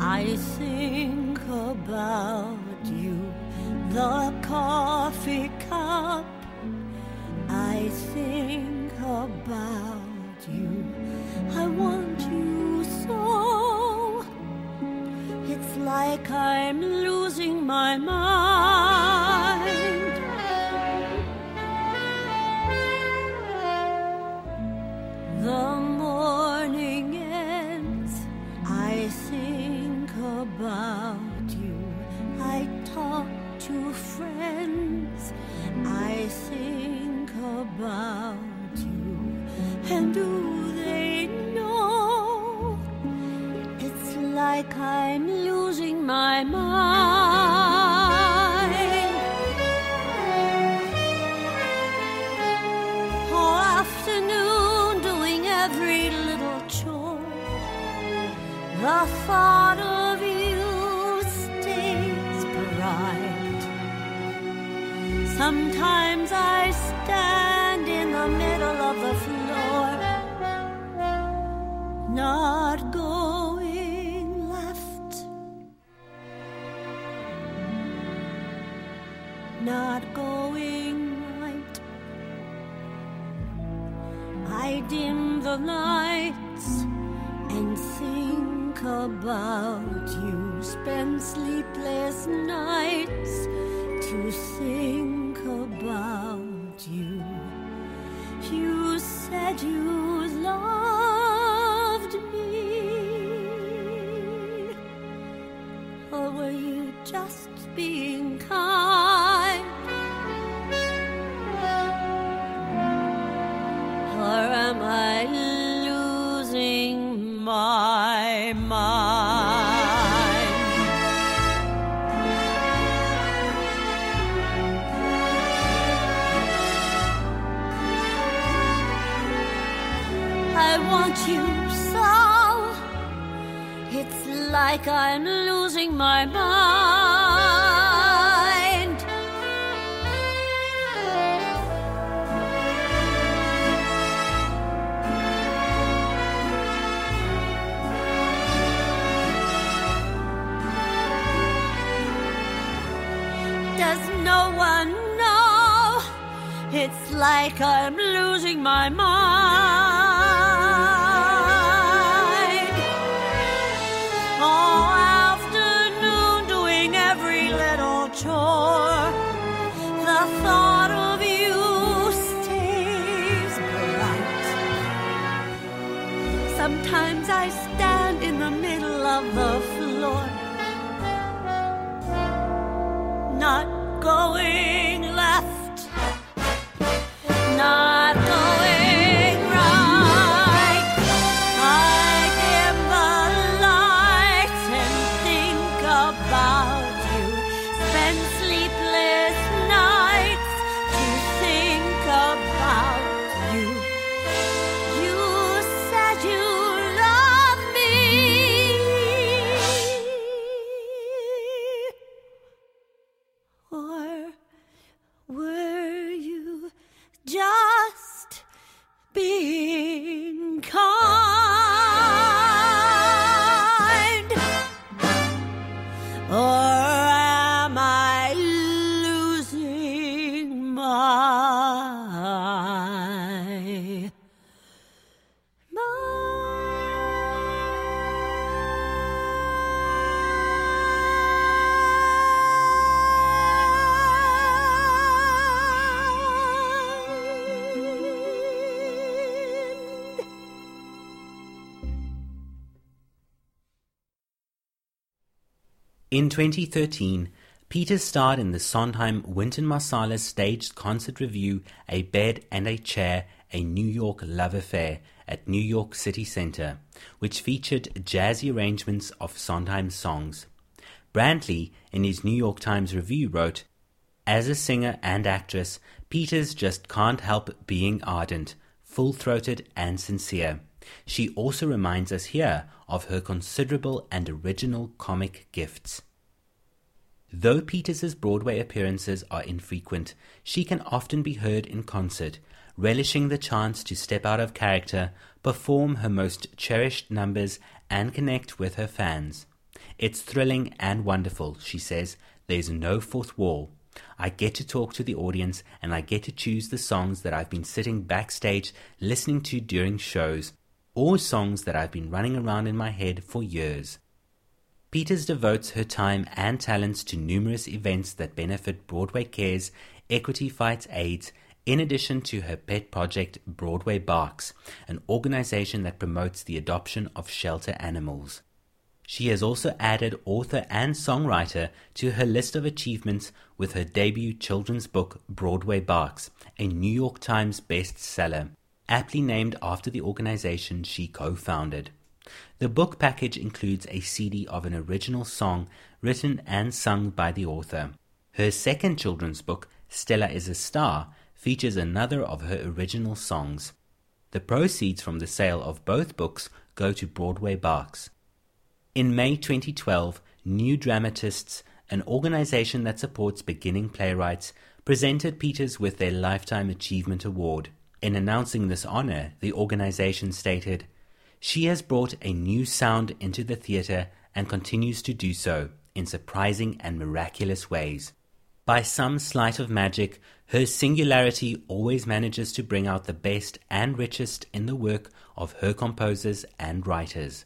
I think about you. The coffee cup, I think about you. I want you so. It's like I'm losing my mind. The morning ends, I think about you. I talk to friends, I think about you. And do they know? It's like I'm losing my mind. All afternoon doing every little chore. The thought Sometimes I stand in the middle of the floor, not going left, not going right. I dim the lights and think about you. Spend sleepless nights to think about you. You said you loved like I'm losing my mind. In 2013, Peters starred in the Sondheim Wynton Marsalis staged concert revue A Bed and a Chair, a New York Love Affair at New York City Center, which featured jazzy arrangements of Sondheim's songs. Brantley, in his New York Times review, wrote, As a singer and actress, Peters just can't help being ardent, full throated, and sincere. She also reminds us here of her considerable and original comic gifts. Though Peters' Broadway appearances are infrequent, she can often be heard in concert, relishing the chance to step out of character, perform her most cherished numbers, and connect with her fans. It's thrilling and wonderful, she says. There's no fourth wall. I get to talk to the audience and I get to choose the songs that I've been sitting backstage listening to during shows, or songs that I've been running around in my head for years. Peters devotes her time and talents to numerous events that benefit Broadway Cares, Equity Fights AIDS, in addition to her pet project Broadway Barks, an organization that promotes the adoption of shelter animals. She has also added author and songwriter to her list of achievements with her debut children's book Broadway Barks, a New York Times bestseller, aptly named after the organization she co founded. The book package includes a CD of an original song written and sung by the author. Her second children's book, Stella is a Star, features another of her original songs. The proceeds from the sale of both books go to Broadway Barks. In May 2012, New Dramatists, an organization that supports beginning playwrights, presented Peters with their Lifetime Achievement Award. In announcing this honor, the organization stated, She has brought a new sound into the theater and continues to do so in surprising and miraculous ways. By some sleight of magic, her singularity always manages to bring out the best and richest in the work of her composers and writers.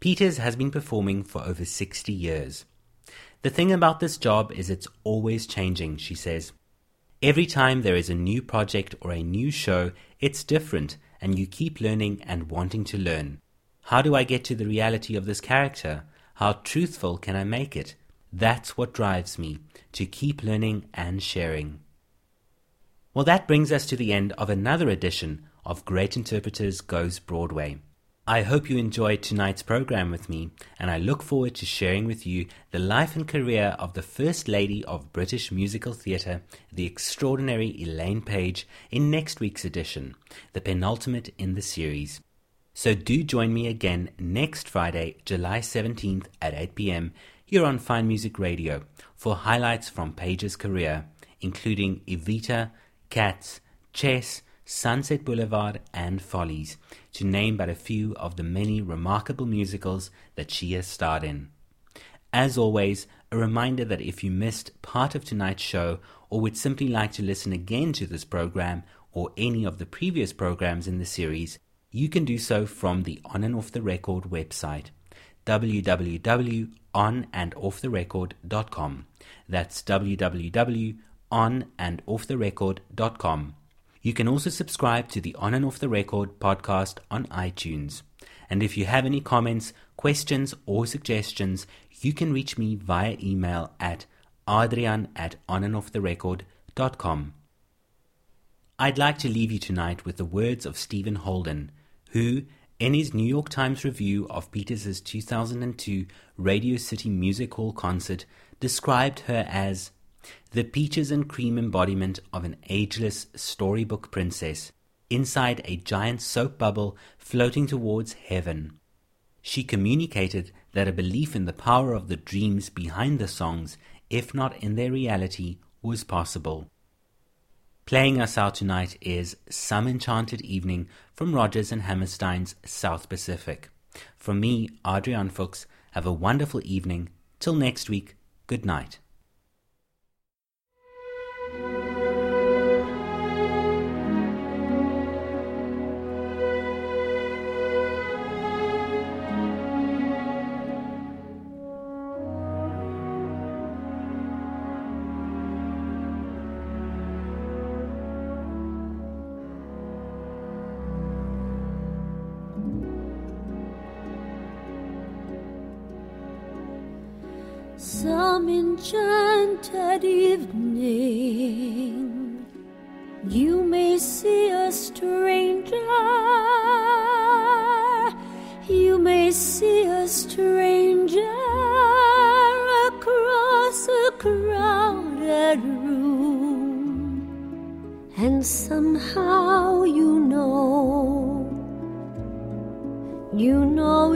Peters has been performing for over 60 years. The thing about this job is it's always changing, she says. Every time there is a new project or a new show, it's different, and you keep learning and wanting to learn. How do I get to the reality of this character? How truthful can I make it? That's what drives me, to keep learning and sharing. Well, that brings us to the end of another edition of Great Interpreters Goes Broadway. I hope you enjoyed tonight's program with me, and I look forward to sharing with you the life and career of the First Lady of British Musical Theatre, the extraordinary Elaine Paige, in next week's edition, the penultimate in the series. So do join me again next Friday, July 17th at 8 pm here on Fine Music Radio for highlights from Paige's career, including Evita, Cats, Chess, Sunset Boulevard, and Follies, to name but a few of the many remarkable musicals that she has starred in. As always, a reminder that if you missed part of tonight's show or would simply like to listen again to this program or any of the previous programs in the series, you can do so from the On and Off the Record website www.onandofftherecord.com. That's www.onandofftherecord.com. You can also subscribe to the On and Off the Record podcast on iTunes. And if you have any comments, questions, or suggestions, you can reach me via email at adrian at onandofftherecord.com. I'd like to leave you tonight with the words of Stephen Holden, who, in his New York Times review of Peters' 2002 Radio City Music Hall concert, described her as the peaches and cream embodiment of an ageless storybook princess inside a giant soap bubble floating towards heaven. She communicated that a belief in the power of the dreams behind the songs, if not in their reality, was possible. Playing us out tonight is Some Enchanted Evening from Rodgers and Hammerstein's South Pacific. From me, Adrian Fuchs, have a wonderful evening. Till next week, good night. Enchanted evening, you may see a stranger. You may see a stranger across a crowded room, and somehow you know, you know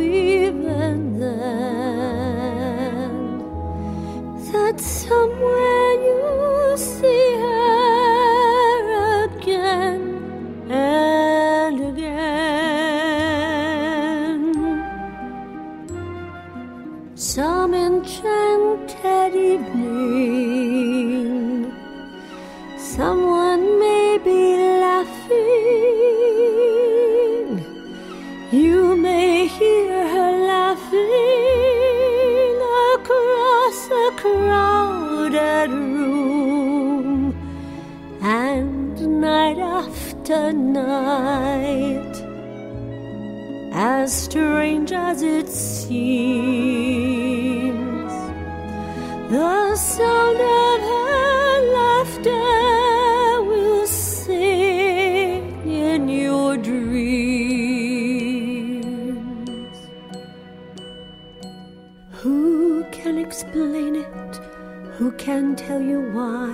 tell you why.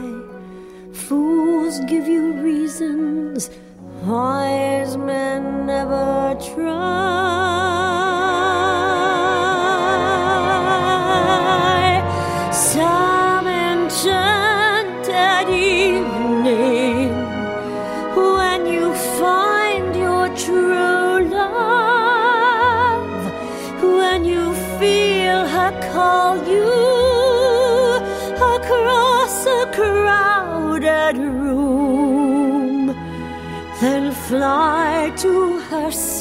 Fools give you reasons, wise men never try.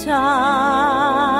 沙。